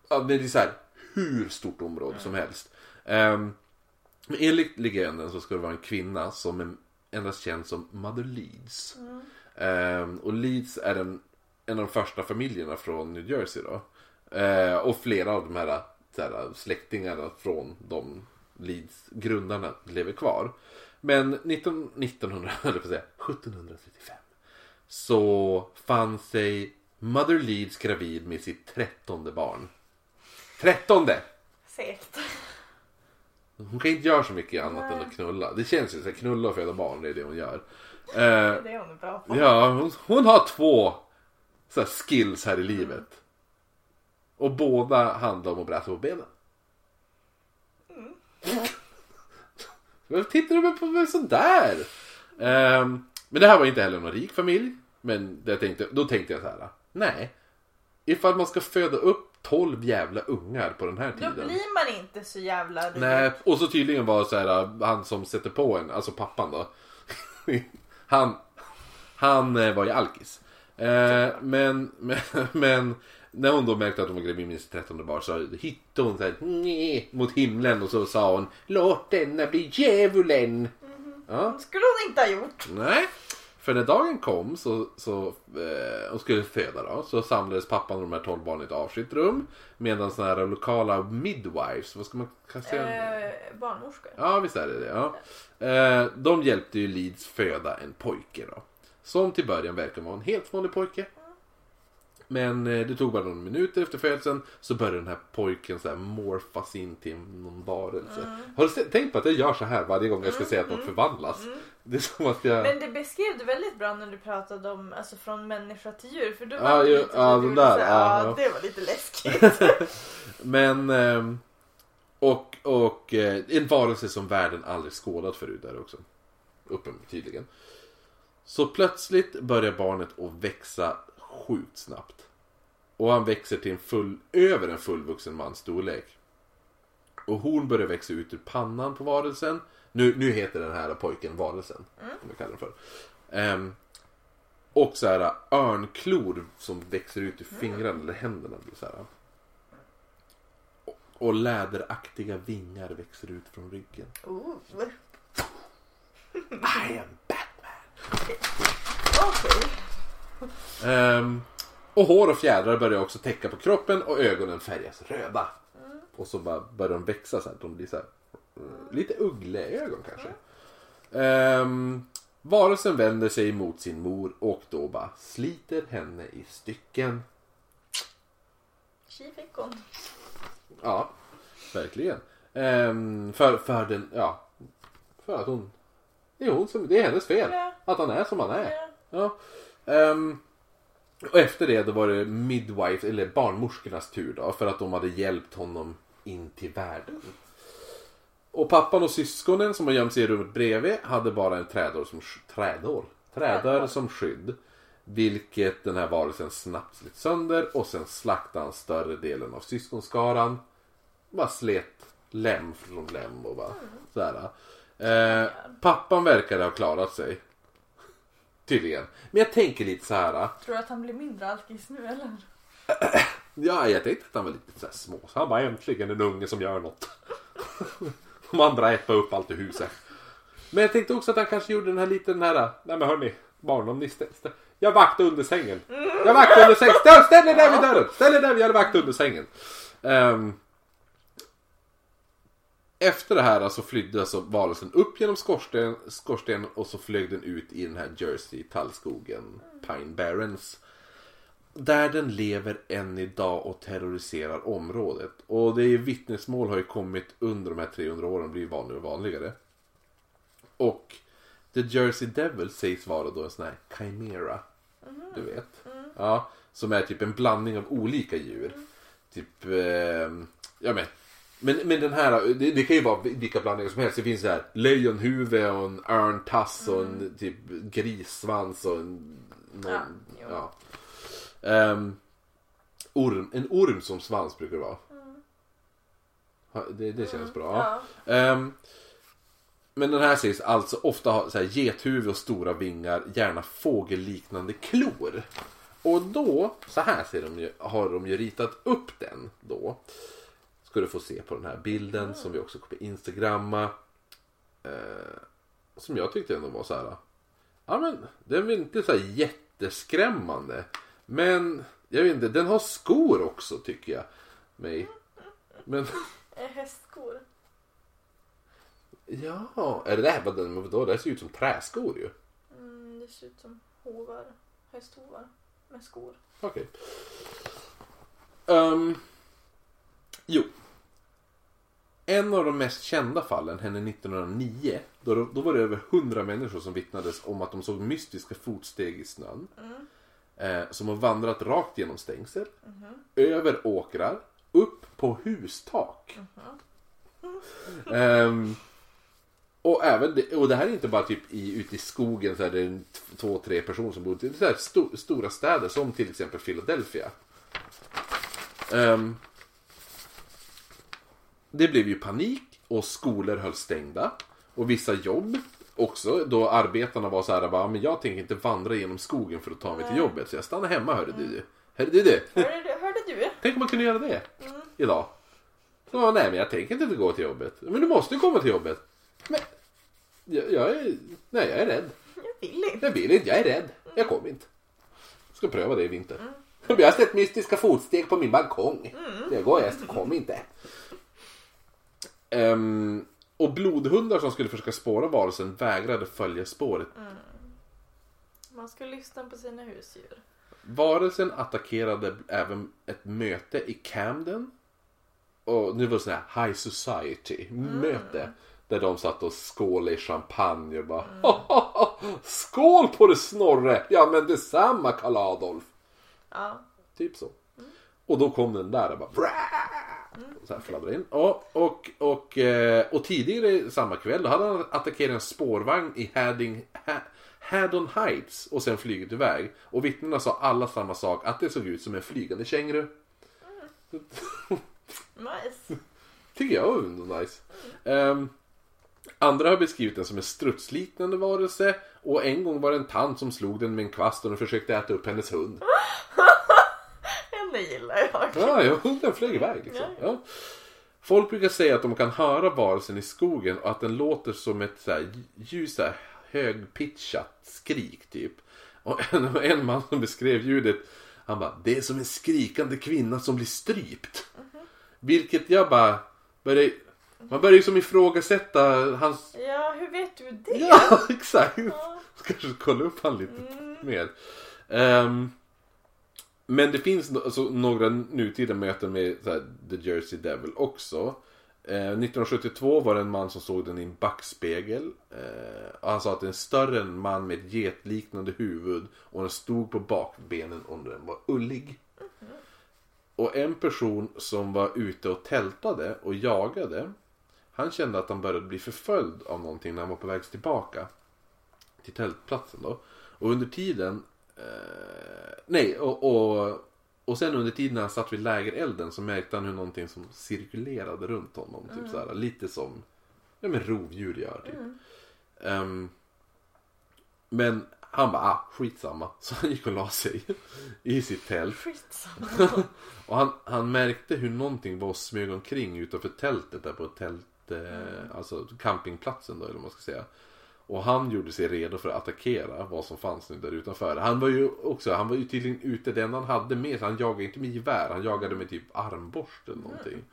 Ja, men det är så här hur stort område som helst. Um, enligt legenden så ska det vara en kvinna som är endast känd som Mother Leeds. Ehm, och Leeds är en, en av de första familjerna från New Jersey då. Eh, och flera av de här, här släktingarna från de Leeds grundarna lever kvar. Men 19, 1900, eller säga, 1735 så fann sig Mother Leeds gravid med sitt trettonde barn. Trettonde! Segt. Hon kan inte göra så mycket annat än att knulla. Det känns ju så här, knulla och föda barn, det är det hon gör. Det är Eh, det hon är bra på. ja, hon, hon har två så här, skills här i livet. Och båda handlar om att bräta på benen. Varför tittar du på mig sådär? Um, men det här var inte heller någon rik familj. Men det tänkte, då tänkte jag så här. Nej. Ifall man ska föda upp 12 jävla ungar på den här Då tiden. blir man inte så jävla rik. Nej, och så tydligen var så här, han som sätter på en, alltså pappan då. han, han eh, var ju alkis. Eh, men, men, men när hon då märkte att hon var gravid med sitt trettonde barn så hittade hon så mot himlen och så sa hon Låt denna bli djävulen. Ja, Det skulle hon inte ha gjort. nej. För när dagen kom så, så eh, och skulle föda då, så samlades pappan och de här 12 barnen i ett avskilt rum. Medan sådana här lokala midwives, vad ska man det? Eh, barnmorskor. Ja, visst är det det. Ja. Eh, de hjälpte ju Leeds föda en pojke då. Som till början verkar vara en helt vanlig pojke. Men eh, det tog bara några minuter efter födseln så började den här pojken så här morfas in till någon varelse. Har du tänkt på att jag gör så här varje gång jag ska säga att något förvandlas? Det är som att jag... Men det beskrev du väldigt bra när du pratade om alltså från människa till djur. För du var ju- lite så ja, du de gjorde där, så här, ja, det var lite läskigt. Men... ehm, Och, och eh, en varelse som världen aldrig skådat förut där också. Uppenbarligen tydligen. Så plötsligt börjar barnet att växa sjukt snabbt. Och han växer till en full, över en fullvuxen mans storlek. Och horn börjar växa ut ur pannan på varelsen. Nu, nu heter den här pojken varelsen. Som vi kallar den för. Ehm, och så här örnklor som växer ut ur fingrarna eller händerna. Så här. Och, och läderaktiga vingar växer ut från ryggen. Oh. I am Batman! Okej. Ehm, och hår och fjädrar börjar också täcka på kroppen och ögonen färgas röda. Och så bara börjar de växa så här. De blir så här, eh, lite uggleögon kanske. Ehm, varelsen vänder sig mot sin mor och då bara sliter henne i stycken. Tji fick hon. Ja, verkligen. Ehm, för, för den, ja. För att hon, det är hon som, det är hennes fel. Ja. Att han är som han är. Ja. Ehm, och efter det då var det midwife, eller barnmorskornas tur då. För att de hade hjälpt honom in till världen. Och pappan och syskonen som har gömt sig i rummet bredvid hade bara en trädår som, trädår? Trädör som skydd. Vilket den här varelsen snabbt slet sönder och sen slaktade han större delen av syskonskaran. Bara slet lem från lem och bara sådär. Eh, pappan verkade ha klarat sig. Tydligen. Men jag tänker lite så här. Tror du att han blir mindre alkis nu eller? Ja, jag tänkte att han var lite så här små. Så han bara äntligen en unge som gör något. De andra äter upp allt i huset. Men jag tänkte också att han kanske gjorde den här liten den här. Nej men hörni, barn om ni stä, stä, Jag vaktar under sängen. Jag vaktar under sängen. Ställ, ställ er där vid dörren. Ställ er där vid jag vaktar under sängen. Ehm, efter det här så flydde alltså varelsen upp genom skorsten, skorstenen och så flög den ut i den här Jersey tallskogen, Pine Barrens. Där den lever än idag och terroriserar området. Och det är vittnesmål har ju kommit under de här 300 åren blir vanligare och vanligare. Och The Jersey Devil sägs vara då en sån här chimera. Du vet. Ja, som är typ en blandning av olika djur. Typ, eh, ja men. Men, men den här, det, det kan ju vara vilka blandningar som helst. Det finns så här lejonhuvud och en örntass och en typ grissvans och en... Någon, Ja, ja. Ehm, orm, en orm som svans brukar det vara. Ha, Det, det känns bra. Ja. Ehm, men den här sägs alltså ofta ha så här, gethuvud och stora vingar, gärna fågelliknande klor. Och då, så här ser de ju, har de ju ritat upp den då. Ska du få se på den här bilden som vi också kommer instagramma. Eh, som jag tyckte ändå var så här. Ja men den var inte så här jätteskrämmande. Men jag vet inte, den har skor också tycker jag. Mig. Men Eh, Hästskor. ja, är det där vad den, vadå? Det här ser ut som träskor ju. Mm, det ser ut som hovar. Hästhovar. Med skor. Okej. Ehm, jo. En av de mest kända fallen hände 1909. Då, då var det över 100 människor som vittnades om att de såg mystiska fotsteg i snön. Eh, som har vandrat rakt genom stängsel. Över åkrar. Upp på hustak. Ehm, och, även det, och det här är inte bara typ i, ute i skogen så är det två, tre personer som bor. Det är så här stora städer som till exempel Philadelphia. Ehm, det blev ju panik och skolor höll stängda. Och vissa jobb också. Då arbetarna var så här, bara, men jag tänker inte vandra genom skogen för att ta mig till jobbet. Så jag stannar hemma hörde du. Hörde du det? Hörde, du- hörde du? Tänk om man kunde göra det idag. Så, nej, men jag tänker inte gå till jobbet. Men du måste ju komma till jobbet. Men jag, jag är, nej, jag är rädd. Jag vill inte. Jag vill inte, jag är rädd. Jag kommer inte. Ska pröva det i vinter. Jag har sett mystiska fotsteg på min balkong. Jag går, jag kommer inte. Ehm, och blodhundar som skulle försöka spåra varelsen vägrade följa spåret. Man ska lyssna på sina husdjur. Varelsen attackerade även ett möte i Camden. Och nu var det sån här High Society möte. Där de satt och skålade i champagne och bara Skål på det Snorre! Ja men detsamma Karl Adolf! Ja. Typ så. Och då kom den där och bara "Bra!" Så här fladdrar in. Och, och, och, eh, och tidigare samma kväll då hade han attackerat en spårvagn i Hadding, ha, Haddon Heights och sen flugit iväg. Och vittnena sa alla samma sak, att det såg ut som en flygande känguru. Nice. Tycker jag var ändå nice. Ehm, andra har beskrivit den som en strutsliknande varelse. Och en gång var det en tant som slog den med en kvast och den försökte äta upp hennes hund. Det gillar jag. Ja, ja den flög iväg liksom. Ja. Folk brukar säga att de kan höra varelsen i skogen och att den låter som ett så här, ljus, så här, högpitchat skrik typ. Och en, en man som beskrev ljudet, han bara Det är som en skrikande kvinna som blir strypt. Vilket jag bara började, man börjar ju som ifrågasätta hans Ja, hur vet du det? Ja, exakt. Kanske kolla upp han lite mer. Ehm, men det finns alltså, några nutida möten med här, The Jersey Devil också. Eh, 1972 var det en man som såg den i en backspegel. Eh, och han sa att det är en större man med ett getliknande huvud och den stod på bakbenen och den var ullig. Och en person som var ute och tältade och jagade. Han kände att han började bli förföljd av någonting när han var på väg tillbaka. Till tältplatsen då. Och under tiden. Eh, nej, och, och, och sen under tiden när han satt vid lägerelden så märkte han hur någonting som cirkulerade runt honom. Typ så här, lite som ja, men rovdjur gör. Typ. Ehm, men han bara, ah, skitsamma. Så han gick och la sig i sitt tält. Skitsamma. och han, han märkte hur någonting var och smög omkring utanför tältet där på tält, eh, alltså campingplatsen då eller vad man ska säga. Och han gjorde sig redo för att attackera vad som fanns nu där utanför. Han var ju också, han var ju tydligen ute, den han hade med sig, han jagade inte med gevär, han jagade med typ armborst eller någonting.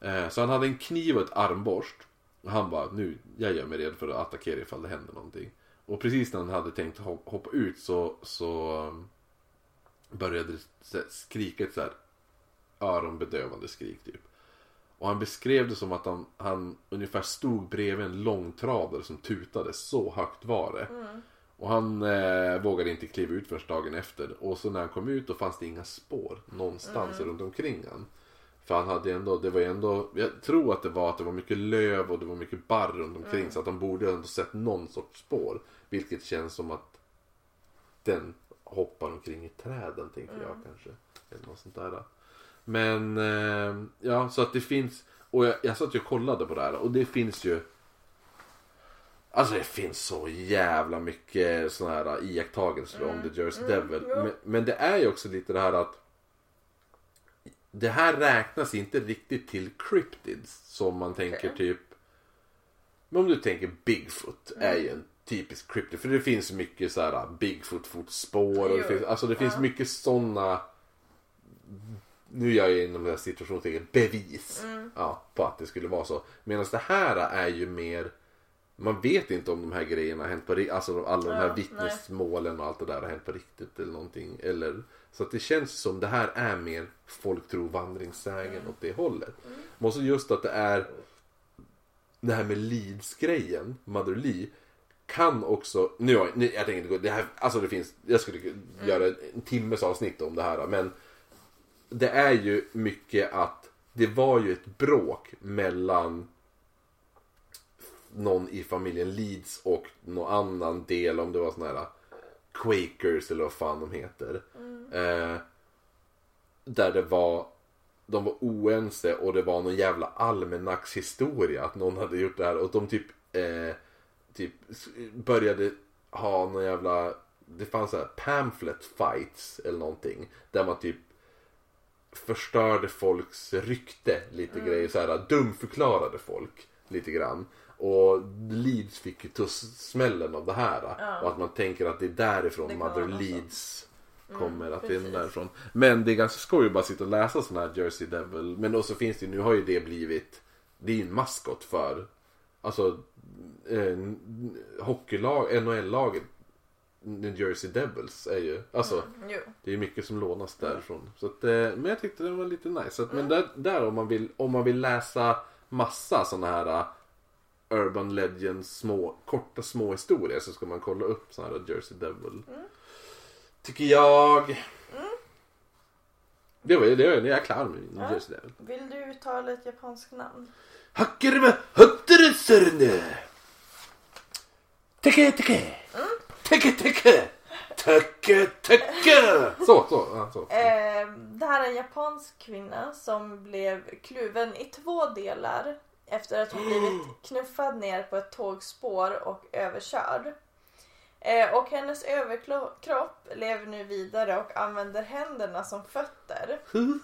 Mm. så han hade en kniv och ett armborst. Och han bara, nu, jag gör mig redo för att attackera ifall det händer någonting. Och precis när han hade tänkt hoppa ut så, så eh, började det skrika ett så här öronbedövande skrik typ. Och han beskrev det som att han, han ungefär stod bredvid en långtradare som tutade. Så högt var det. Och han eh, vågade inte kliva ut först dagen efter. Och så när han kom ut då fanns det inga spår någonstans runt omkring han. För han hade ändå, det var ju ändå, jag tror att det var att det var mycket löv och det var mycket barr runt omkring. Så att han borde ändå sett någon sorts spår. Vilket känns som att den hoppar omkring i träden tänker jag kanske. Eller något sånt där. Men eh, ja, så att det finns. Och jag, jag satt ju och kollade på det här och det finns ju. Alltså det finns så jävla mycket sådana här iakttagelser om The Jersey Devil. Men, men det är ju också lite det här att. Det här räknas inte riktigt till cryptids som man tänker Okej. typ. Men om du tänker Bigfoot är ju en typisk cryptid. För det finns mycket så här Bigfoot fotspår. Och det finns, alltså det finns mycket sådana nu gör jag inom den här situationstecken bevis Mm. ja, på att det skulle vara så. Medan det här är ju mer man vet inte om de här grejerna har hänt på riktigt. Alltså alla de här Ja, vittnesmålen och allt det där har hänt på riktigt eller någonting. Eller, så att det känns som det här är mer folk tror vandringssägen Mm. åt det hållet. Men också just att det är det här med Leeds-grejen, Mother Lee kan också, nu, nu jag tänker inte gå, det här, alltså det finns, jag skulle göra en timmes avsnitt om det här men det är ju mycket att det var ju ett bråk mellan någon i familjen Leeds och någon annan del om det var såna här Quakers eller vad fan de heter. Eh, där det var de var oense och det var någon jävla almanackshistoria att någon hade gjort det här. Och de typ eh, typ började ha någon jävla det fanns så här pamphlet fights eller någonting. Där man typ förstörde folks rykte lite grejer så här dumförklarade folk lite grann. Och Leeds fick ju smällen av det här. Och att man tänker att det är därifrån Det Mother. Leeds kommer att det är därifrån. Men det är ganska skoj att bara sitta och läsa sån här Jersey Devil. Men också finns det nu har ju det blivit det är ju en maskot för alltså eh, hockeylag, NHL-laget New Jersey Devils är ju alltså Jo. det är mycket som lånas därifrån. Så att, eh, men jag tyckte den var lite nice. Så att, Mm. Men där, där om, man vill, om man vill läsa massa sådana här uh, Urban Legends små, korta små historier så ska man kolla upp sådana här Jersey Devil. Mm. Tycker jag. Det var det var jag är klar med Ja. Jersey Devil. Vill du uttala ett japanskt namn? Hakkerva hutteresörne. Teke teke. Teke teke. Teke teke. Så, så. Ja, så. Eh, det här är en japansk kvinna som blev kluven i två delar efter att hon blivit knuffad ner på ett tågspår och överkörd. Eh, och hennes överkropp lever nu vidare och använder händerna som fötter.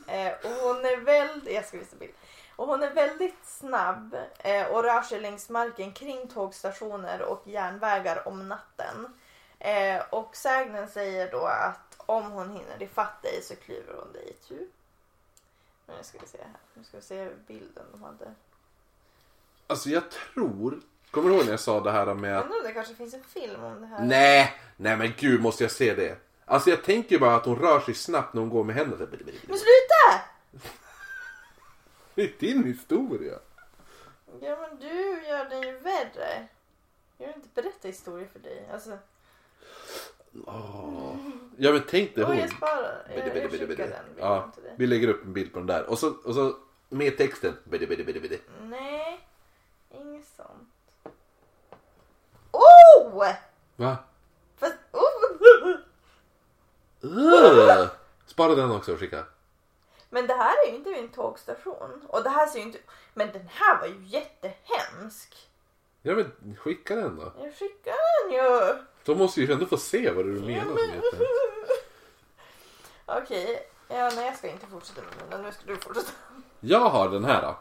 Eh, och hon är väldigt, jag ska visa bild. Och hon är väldigt snabb eh, och rör sig längs marken kring tågstationer och järnvägar om natten. Eh, och sägnen säger då att om hon hinner ifatt dig så klyver hon dig i tu. Nu ska vi se här. Nu ska vi se bilden de hade. Alltså jag tror... Kommer du ihåg när jag sa det här med att... Undrar om det kanske finns en film om det här. Nej, nej men gud måste jag se det. Alltså jag tänker bara att hon rör sig snabbt när hon går med händerna. Men sluta! Det är din historia. Ja men du gör den ju värre. Jag vill inte berätta historier för dig. Alltså, Åh. Ja men tänk dig hon. jag sparar. Jag, jag skickar den Ja, vi lägger upp en bild på den där. Och så, och så med texten. Bidi, bidi, bidi, bidi. Nej, inget sånt. Oh! Va? Fast, oh! Uh. Spara den också och skicka. Men det här är ju inte vid en tågstation. Och det här ser ju inte... Men den här var ju jättehemsk. Ja men skicka den då. Jag skickar den ju. De måste ju ändå få se vad du menar som heter. Okej, ja, nej jag ska inte fortsätta med den. Nu ska du fortsätta. Jag har den här då.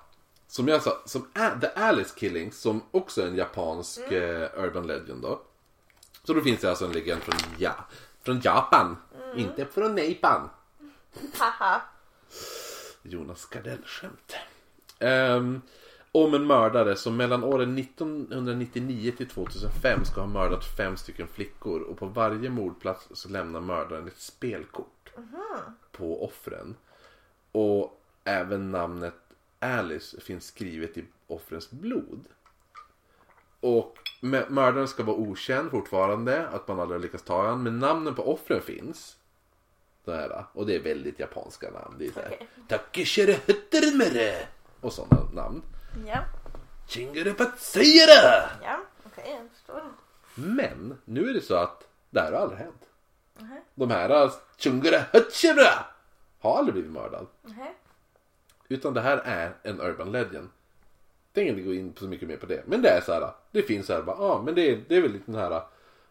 Som jag sa, som A- The Alice Killings som också är en japansk eh, urban legend då. Så då finns det alltså en legend från, ja, från Japan. Inte från Japan. Haha. Jonas Gardell-skämt. Ehm, om en mördare som mellan åren 1999 till 2005 ska ha mördat fem stycken flickor och på varje mordplats så lämnar mördaren ett spelkort på offren. Och även namnet Alice finns skrivet i offrens blod. Och mö- mördaren ska vara okänd fortfarande, att man aldrig har lyckats ta honom, men namnen på offren finns. Det här, och det är väldigt japanska namn. Det är såhär Huttermere och sådana namn. Ja, Chingere Patsuyere! ja, okej jag förstår. Men nu är det så att det här har aldrig hänt. Nej, De här Chungere Hutchere har aldrig blivit mördad. nej. Utan det här är en urban legend. Tänker inte gå in på så mycket mer på det. Men det är så här. Det finns så här bara, ja men det är, det är väl lite den här.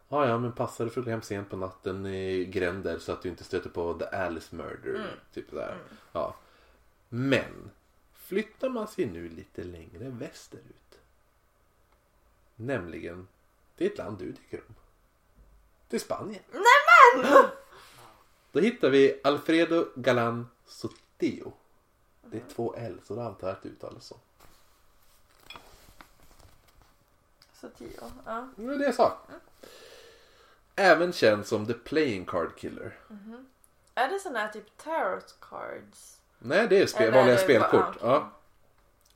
Ja ja men passa dig för att gå hem sent på natten i gränder så att du inte stöter på the Alice murder. Typ så här. Ja. Men flyttar man sig nu lite längre västerut. Nämligen är ett land du tycker om. Till Spanien. Nämen! Då hittar vi Alfredo Galan Sotillo. Det är två L så då antar jag att det uttalas så. Tio, ja. Det var det jag sa. Även känd som The Playing Card Killer. Är det såna här typ tarot cards? Nej, det är spel, Eller vanliga spelkort. okej. Ja.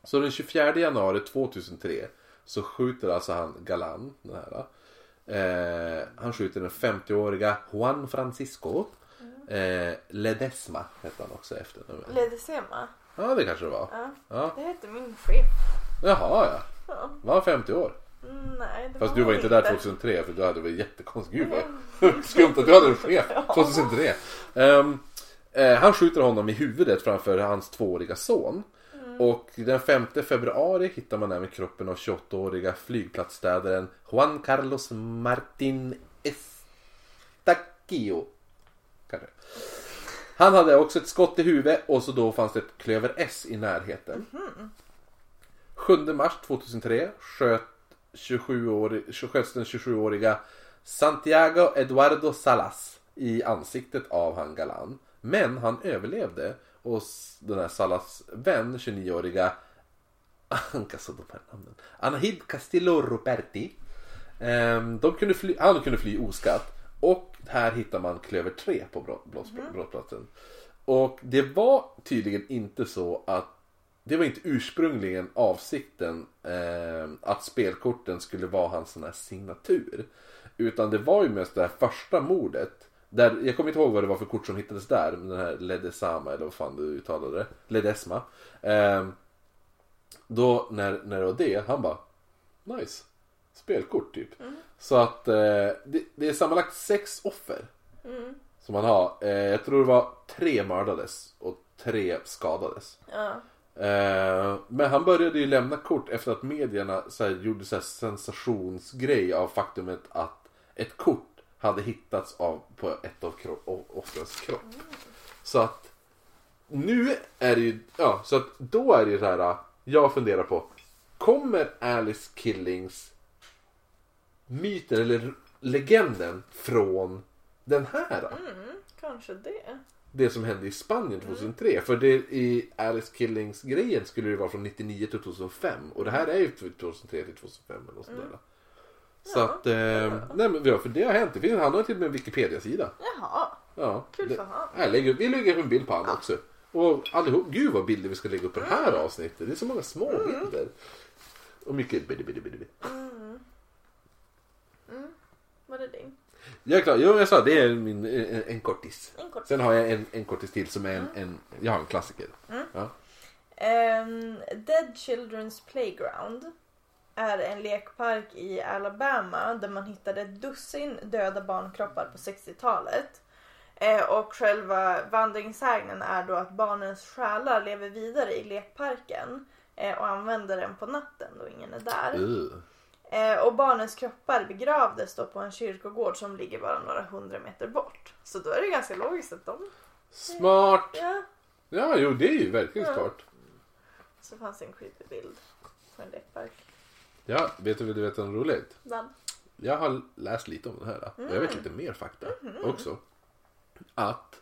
Så den 24 januari 2003 så skjuter alltså han Galan, den här. Eh, han skjuter den 50-åriga Juan Francisco. Eh, Ledesma hette han också efter. Ledesema? Ja, det kanske det var. Ja. Ja. Det hette min chef. Jaha, ja. Ja. Var han 50 år? Mm, Nej, det Fast var du var inte där 2003 för du hade väl jättekonstigt. Gud vad skumt att du hade en chef 2003. Ehm, eh, han skjuter honom i huvudet framför hans tvååriga son. Och den 5 februari hittar man även kroppen av 28-åriga flygplatsstädaren Juan Carlos Martin Estaquio. Kanske. Han hade också ett skott i huvudet och så då fanns det ett klöver S i närheten. 7 mars 2003 sköt 27-årig, sköts den 27-åriga Santiago Eduardo Salas i ansiktet av han Galan. Men han överlevde och den här Salas vän, 29-åriga Alltså de här namnen. Anahid Castillo Roberti. ehm, De kunde fly, han kunde fly oskatt. Och här hittar man klöver 3 på brott, brotts- brottsplatsen. Och det var tydligen inte så att det var inte ursprungligen avsikten eh, att spelkorten skulle vara hans sån här signatur. Utan det var ju mest det här första mordet Där, jag kommer inte ihåg vad det var för kort som hittades där. Den här Ledesama eller vad fan du uttalade det. Ledesma. Ehm, då när, när det var det, han bara Nice. Spelkort typ. Så att eh, det, det är sammanlagt sex offer. Som han har. Eh, jag tror det var tre mördades och tre skadades. Ja. Eh, men han började ju lämna kort efter att medierna så här, gjorde så här sensationsgrej av faktumet att ett kort hade hittats av, på ett av offrens kropp. Så att nu är det ju, ja, så att då är det ju så här. Jag funderar på, kommer Alice Killings myten eller legenden från den här? Mm, kanske det. det som hände i Spanien 2003. För det, i Alice Killings grejen skulle det vara från 99 till 2005. Och det här är ju 2003 till 2005 eller något sånt där. Så Ja, att, eh, nej men ja, för det har hänt. Det finns, han har till och med en Wikipedia-sida. Jaha, Ja, kul det, för jag lägger, vi lägger upp en bild på han också. Och allihop, gud vad bilder vi ska lägga upp på det här avsnittet. Det är så många små bilder. Och mycket bidi, bidi, bidi. Var det din? Jag är klar, jo, jag sa det är min, en, en kortis. En kort. Sen har jag en, en kortis till som är en, en jag har en klassiker. Ja. Ehm, Dead Children's Playground är en lekpark i Alabama där man hittade ett dussin döda barnkroppar på 60-talet. Eh, och själva vandringssägnen är då att barnens själar lever vidare i lekparken eh, och använder den på natten då ingen är där. Eh, och barnens kroppar begravdes då på en kyrkogård som ligger bara några hundra meter bort. Så då är det ganska logiskt att de... Smart! Ja, Ja, jo det är ju verkligen Ja. smart. så fanns en creepy bild på en lekpark. Ja, vet du vad du vet om roligt? Den. Jag har läst lite om den här. och Jag vet lite mer fakta också. Att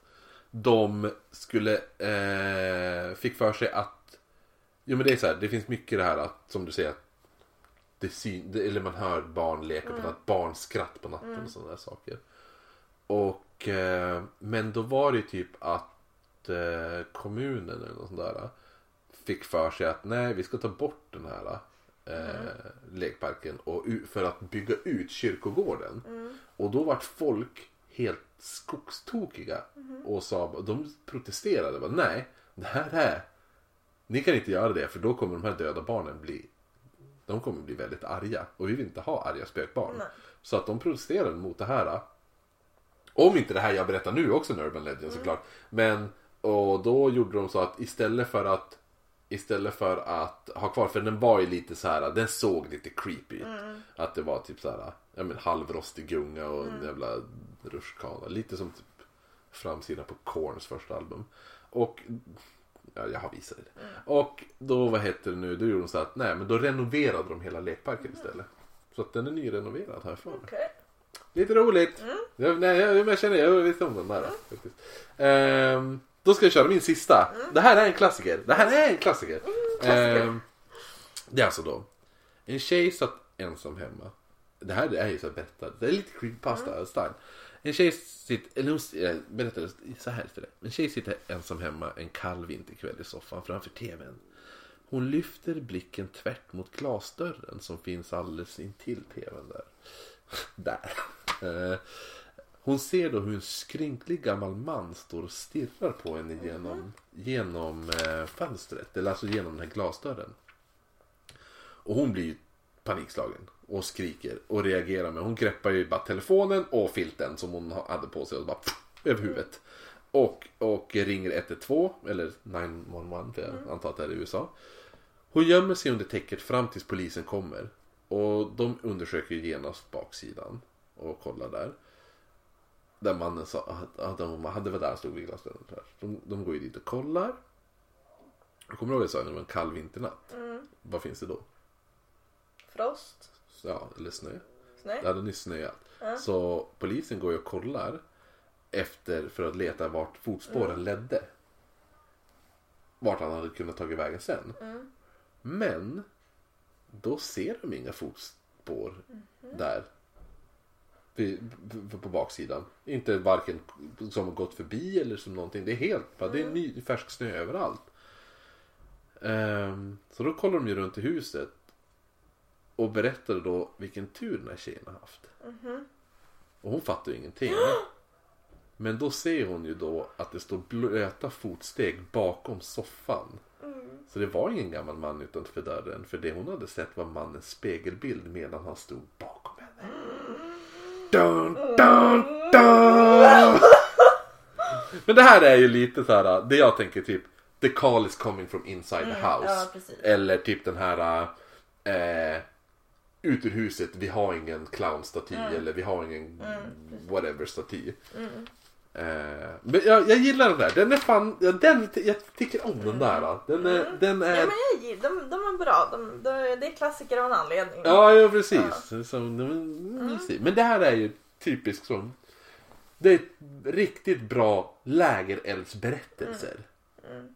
de skulle, eh, fick för sig att, jo men det är så här, det finns mycket det här att, som du säger, att det syn, eller man hör barn leka på natten, barnskratt på natten och sådana där saker. Och, eh, men då var det ju typ att eh, kommunen eller något sånt där fick för sig att nej, vi ska ta bort den här eh, lekparken och, för att bygga ut kyrkogården. Och då vart folk helt skogstokiga och sa, de protesterade. Bara, nej, det här är, ni kan inte göra det för då kommer de här döda barnen bli de kommer bli väldigt arga och vi vill inte ha arga spökbarn. Nej. Så att de protesterade mot det här. Om inte det här jag berättar nu också en Urban Legend såklart. Men och då gjorde de så att istället för att Istället för att ha kvar, för den var ju lite så här, den såg lite creepy ut. Att det var typ så här, ja men halvrostig gunga och en jävla rutschkana. Lite som typ framsidan på Korns första album. Och Ja, jag har visat det. Och då, vad heter det nu, då gjorde de så att, nej men då renoverade de hela lekparken istället. Så att den är nyrenoverad här för mig. Okej. Lite roligt. Jag, nej, jag, jag känner, jag visste om den där. då, Faktiskt. Ehm, då ska jag köra min sista. Det här är en klassiker. Det här är en klassiker. Ehm, det är alltså då. En tjej satt ensam hemma. Det här är ju så här berättat. Det är lite creepypasta style. En tjej sitter, eller hon eh, berättar så här istället. En tjej sitter ensam hemma en kall vinterkväll i soffan framför tvn. Hon lyfter blicken tvärt mot glasdörren som finns alldeles intill tvn där. där. Hon ser då hur en skrynklig gammal man står och stirrar på henne genom, genom eh, fönstret. Eller alltså genom den här glasdörren. Och hon blir ju panikslagen och skriker och reagerar med. Hon greppar ju bara telefonen och filten som hon hade på sig och bara pff, över huvudet. Och, och ringer 112 eller 911 för jag antar att det är i USA. Hon gömmer sig under täcket fram tills polisen kommer. Och de undersöker genast baksidan och kollar där. Där mannen sa att att de hade varit där och stod vid glasdörren. De, de går ju dit och kollar. Jag kommer ihåg att jag sa att det var en kall vinternatt. Vad finns det då? Frost. Ja, eller snö. Snö. Det hade nyss snöat. Så polisen går ju och kollar efter för att leta vart fotspåren ledde. Vart han hade kunnat tagit vägen sen. Men då ser de inga fotspår där. På baksidan. Inte varken som gått förbi eller som någonting. Det är helt bara, det är ny färsk snö överallt. Ehm, så då kollar de ju runt i huset. Och berättade då vilken tur den här tjejen har haft. Och hon fattar ju ingenting. Men då ser hon ju då att det står blöta fotsteg bakom soffan. Så det var ingen gammal man utanför dörren. För det hon hade sett var mannens spegelbild medan han stod bakom. Dun, dun, dun. Men det här är ju lite så här, det jag tänker typ The call is coming from inside the house. ja. Eller typ den här eh, ut ur huset, vi har ingen clownstaty eller vi har ingen whatever staty. Eh, men jag, jag gillar den där, den är fan, ja, den, jag tycker om den där. Den är, den Ja är men jag de, de är bra. De, de, det är klassiker av en anledning. Ja, ja precis. Så, den är mysig. Men det här är ju typiskt som... Det är riktigt bra lägereldsberättelser.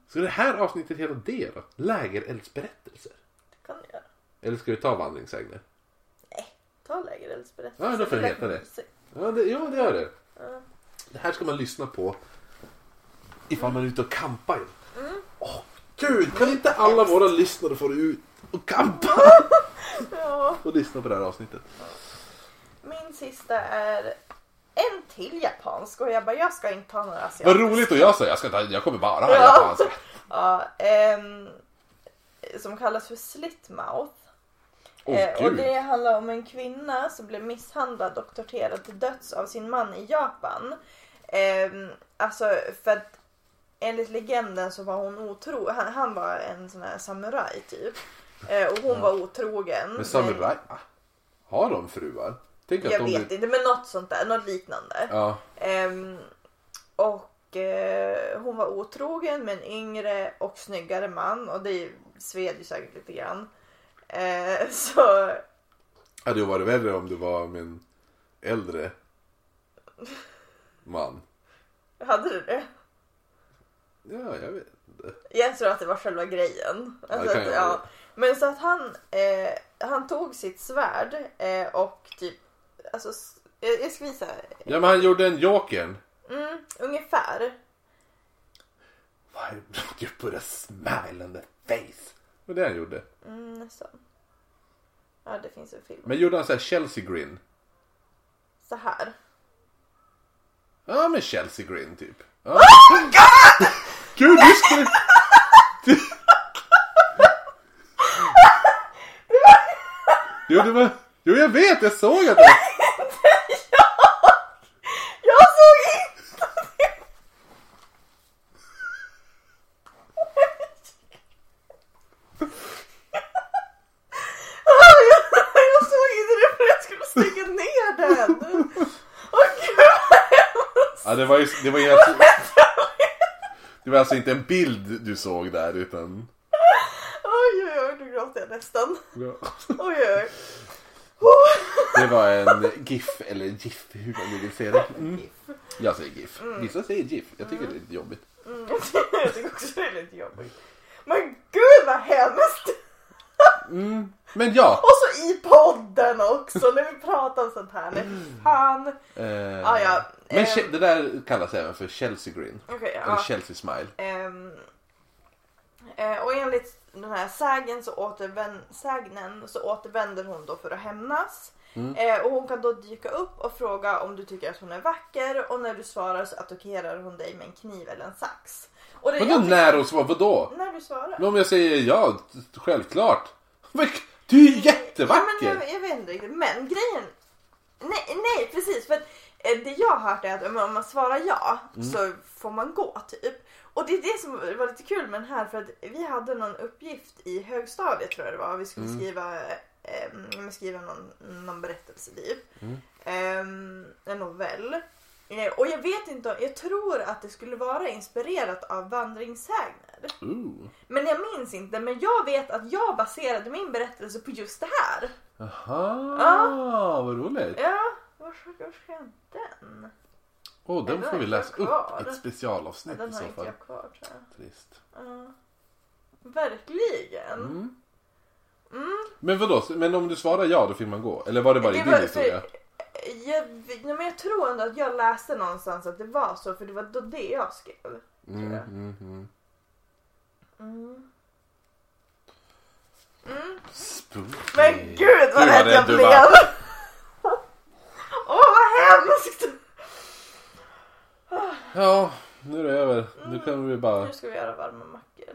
Så det här avsnittet hela det då? Lägereldsberättelser? Det kan du göra. Eller ska vi ta vandringssägner? Ta lägereldsberättelse. Ja, då får det heta det. Ja, det, ja, det gör det. Det här ska man lyssna på ifall man är ute och campar. Åh, gud! Kan inte alla våra lyssnare få ut och campa? Ja. och lyssna på det här avsnittet. Min sista är en till japansk och jag bara, jag ska inte ta några Vad asiatiska. roligt och jag sa jag ska ta, jag kommer bara ha Ja. japanska. Ja, ehm, som kallas för slitmouth. Eh, och det handlar om en kvinna som blev misshandlad och torterad till döds av sin man i Japan. Ehm, alltså för att enligt legenden så var hon otrogen. Han, han var en sån här samuraj typ. Eh, och hon var otrogen. Men samuraj, ah, har de fruar? Tänk Jag de vet inte men något sånt där, något liknande. Ja, Ehm, och eh, hon var otrogen med en yngre och snyggare man och det sved ju säkert lite grann. Eh, så hade ju varit värre om du var en äldre man. hade du det? Ja, jag vet inte. Jag tror att det var själva grejen. Alltså kan att, ja. Men så att han, eh, han tog sitt svärd eh, och typ, alltså, jag, jag ska visa. Ja, men han gjorde en jokern. Mm, ungefär. Why don't you put a smile on the face? Var det han gjorde. Mm, nästan. Ja, det finns en film. Men gjorde han så här Chelsea grin? Så här. Ja, men Chelsea grin typ. Ja. Gud, du skulle... Jo, det var... Jo, jag vet, jag såg att det... Jag såg inte det! Jag såg inte det för jag skulle stänga ner den. Åh gud vad hemskt. Ja, det var alltså... Det var alltså inte en bild du såg där, utan... Oj oj oj, nu gråter jag nästan. Oj oj oj. Det var en GIF, eller GIF, hur man nu vill se det. Mm. Jag säger GIF. Vissa säger GIF. Jag tycker det är lite jobbigt. Mm, jag tycker också det är lite jobbigt. Men gud vad hemskt! Men ja. Och så i podden också när vi pratar om sånt här. Nej fan. Eh, Ah, ja. Men. Che- det där kallas även för Chelsea grin. Okej, Eller ja. Chelsea smile. Eh, och enligt den här sägen så, återvän- sägnen så återvänder hon då för att hämnas. Mm. Eh, och hon kan då dyka upp och fråga om du tycker att hon är vacker och när du svarar så attackerar hon dig med en kniv eller en sax. Och det Vadå när och så? Vadå? När du svarar. Men om jag säger ja, självklart. Du är ju Ja, jättevacker! men jag, jag vet inte riktigt. Men grejen... Nej, nej precis. För att, det jag har hört är att om man svarar ja Mm. så får man gå typ. Och det är det som var lite kul med den här för att vi hade någon uppgift i högstadiet tror jag det var. Vi skulle Mm. skriva, eh, skriva någon, någon berättelse typ. Mm. Eh, en novell. Eh, och jag vet inte, jag tror att det skulle vara inspirerat av vandringssägner. Ooh. Men jag minns inte, men jag vet att jag baserade min berättelse på just det här. Aha, vad roligt. Ja, var ska jag den? Åh, den den får vi läsa upp. Ett specialavsnitt Den i har så inte fall. jag kvar tror jag. Trist. Ja. Verkligen. Mm. Mm. Men vadå, men om du svarar ja då fick man gå? Eller var det bara i din var- historia? för- Jag, nej, men jag tror ändå att jag läste någonstans att det var så för det var då det jag skrev. Mm, jag. mm, mm. Mm. Mm. Men gud vad rädd jag blev! bara- Åh vad hemskt! Ja, nu är det över. Nu kan vi bara... Nu ska vi göra varma mackor.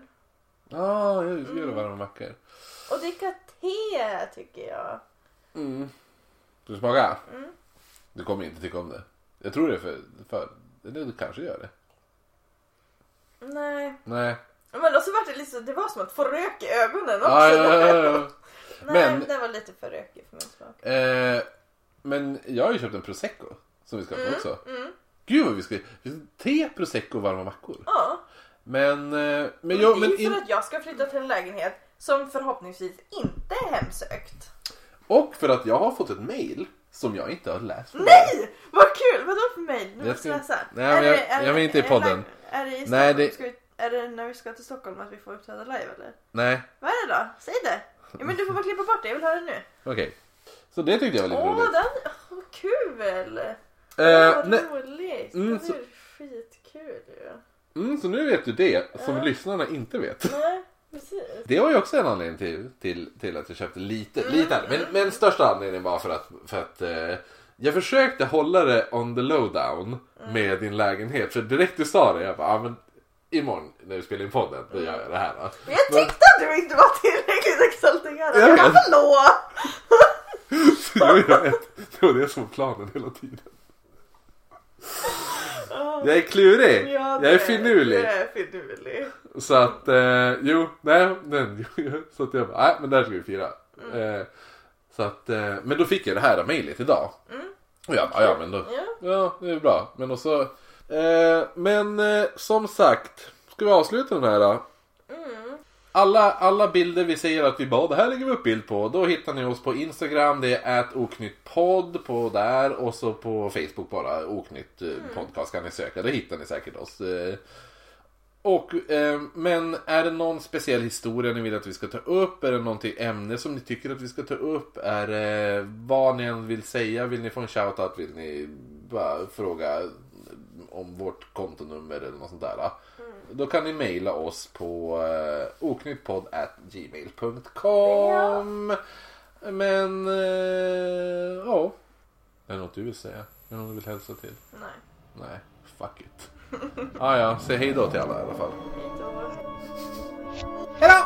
Ja, jag ska Mm. göra varma mackor. Och dricka te tycker jag. Mm. Ska du smaka? Mm. Du kommer inte tycka om det. Jag tror det är för... för eller du kanske gör det. Nej. Nej. Men också var det liksom, det var som att få rök i ögonen också. Ja, ja, ja, ja. Nej, Men- det var lite för rökig för min smak. Eh, men jag har ju köpt en prosecco. Som vi ska få också. Mm. Gud vad vi ska... te, prosecco och varma mackor. Ja. Men... Eh, men Men jag... det Men är ju in, för att jag ska flytta till en lägenhet som förhoppningsvis inte är hemsökt. och för att jag har fått ett mail som jag inte har läst. Nej! Vad kul! Vadå för mig? Nu Jag måste ska- läsa. Nej, men jag- jag vill inte i podden. Är det i Stockholm? Nej, det- vi, är det när vi ska till Stockholm att vi får uppträda live eller? Nej, Vad är det då? Säg det! Ja, men du får bara klippa bort det, jag vill höra det nu. okej. Så det tyckte jag var lite Åh, roligt. den... Åh, kul! Eh, Vad roligt! Mm, det så- är skitkul ju. mm, så nu vet du det som Ja. lyssnarna inte vet. Nej, precis. Det var ju också en anledning till, till, till att jag köpte lite, lite men, men största anledningen var för att, för att eh, jag försökte hålla det on the lowdown med din lägenhet. För direkt du sa det, jag bara, ah, men imorgon när vi spelar in podden, då gör jag det här. Då. Men jag tyckte att du inte var tillräckligt exalterad. Jag vet. hallå! Så jag vet, det var det som var planen hela tiden. Jag är klurig, Ja, jag är finurlig. Är finurlig. Så att, eh, jo, nej, men, så att jag bara, nej men där ska vi fira. Mm. Eh, så att, eh, men då fick jag det här mejlet idag. Och jag bara, ja men då, Mm. Ja. det är bra. Men och så, eh, men eh, som sagt, ska vi avsluta den här då? Mm. Alla, alla bilder vi säger att vi bara, det här lägger vi upp bild på. Då hittar ni oss på Instagram, det är oknyttpodd på där och så på Facebook bara oknytt eh, podcast kan ni söka. Då hittar ni säkert oss. Eh, och, eh, men är det någon speciell historia ni vill att vi ska ta upp? Är det någonting ämne som ni tycker att vi ska ta upp? Är det vad ni än vill säga? Vill ni få en shoutout? Vill ni bara fråga om vårt kontonummer eller något sånt där? Då kan ni mejla oss på eh, uh, oknyttpodd.gmail.com. Ja. Men uh, ja. Är det något du vill säga? Är det någon du vill hälsa till? Nej. Nej, fuck it. ah, ja, säg hej då till alla i alla fall. Hej då!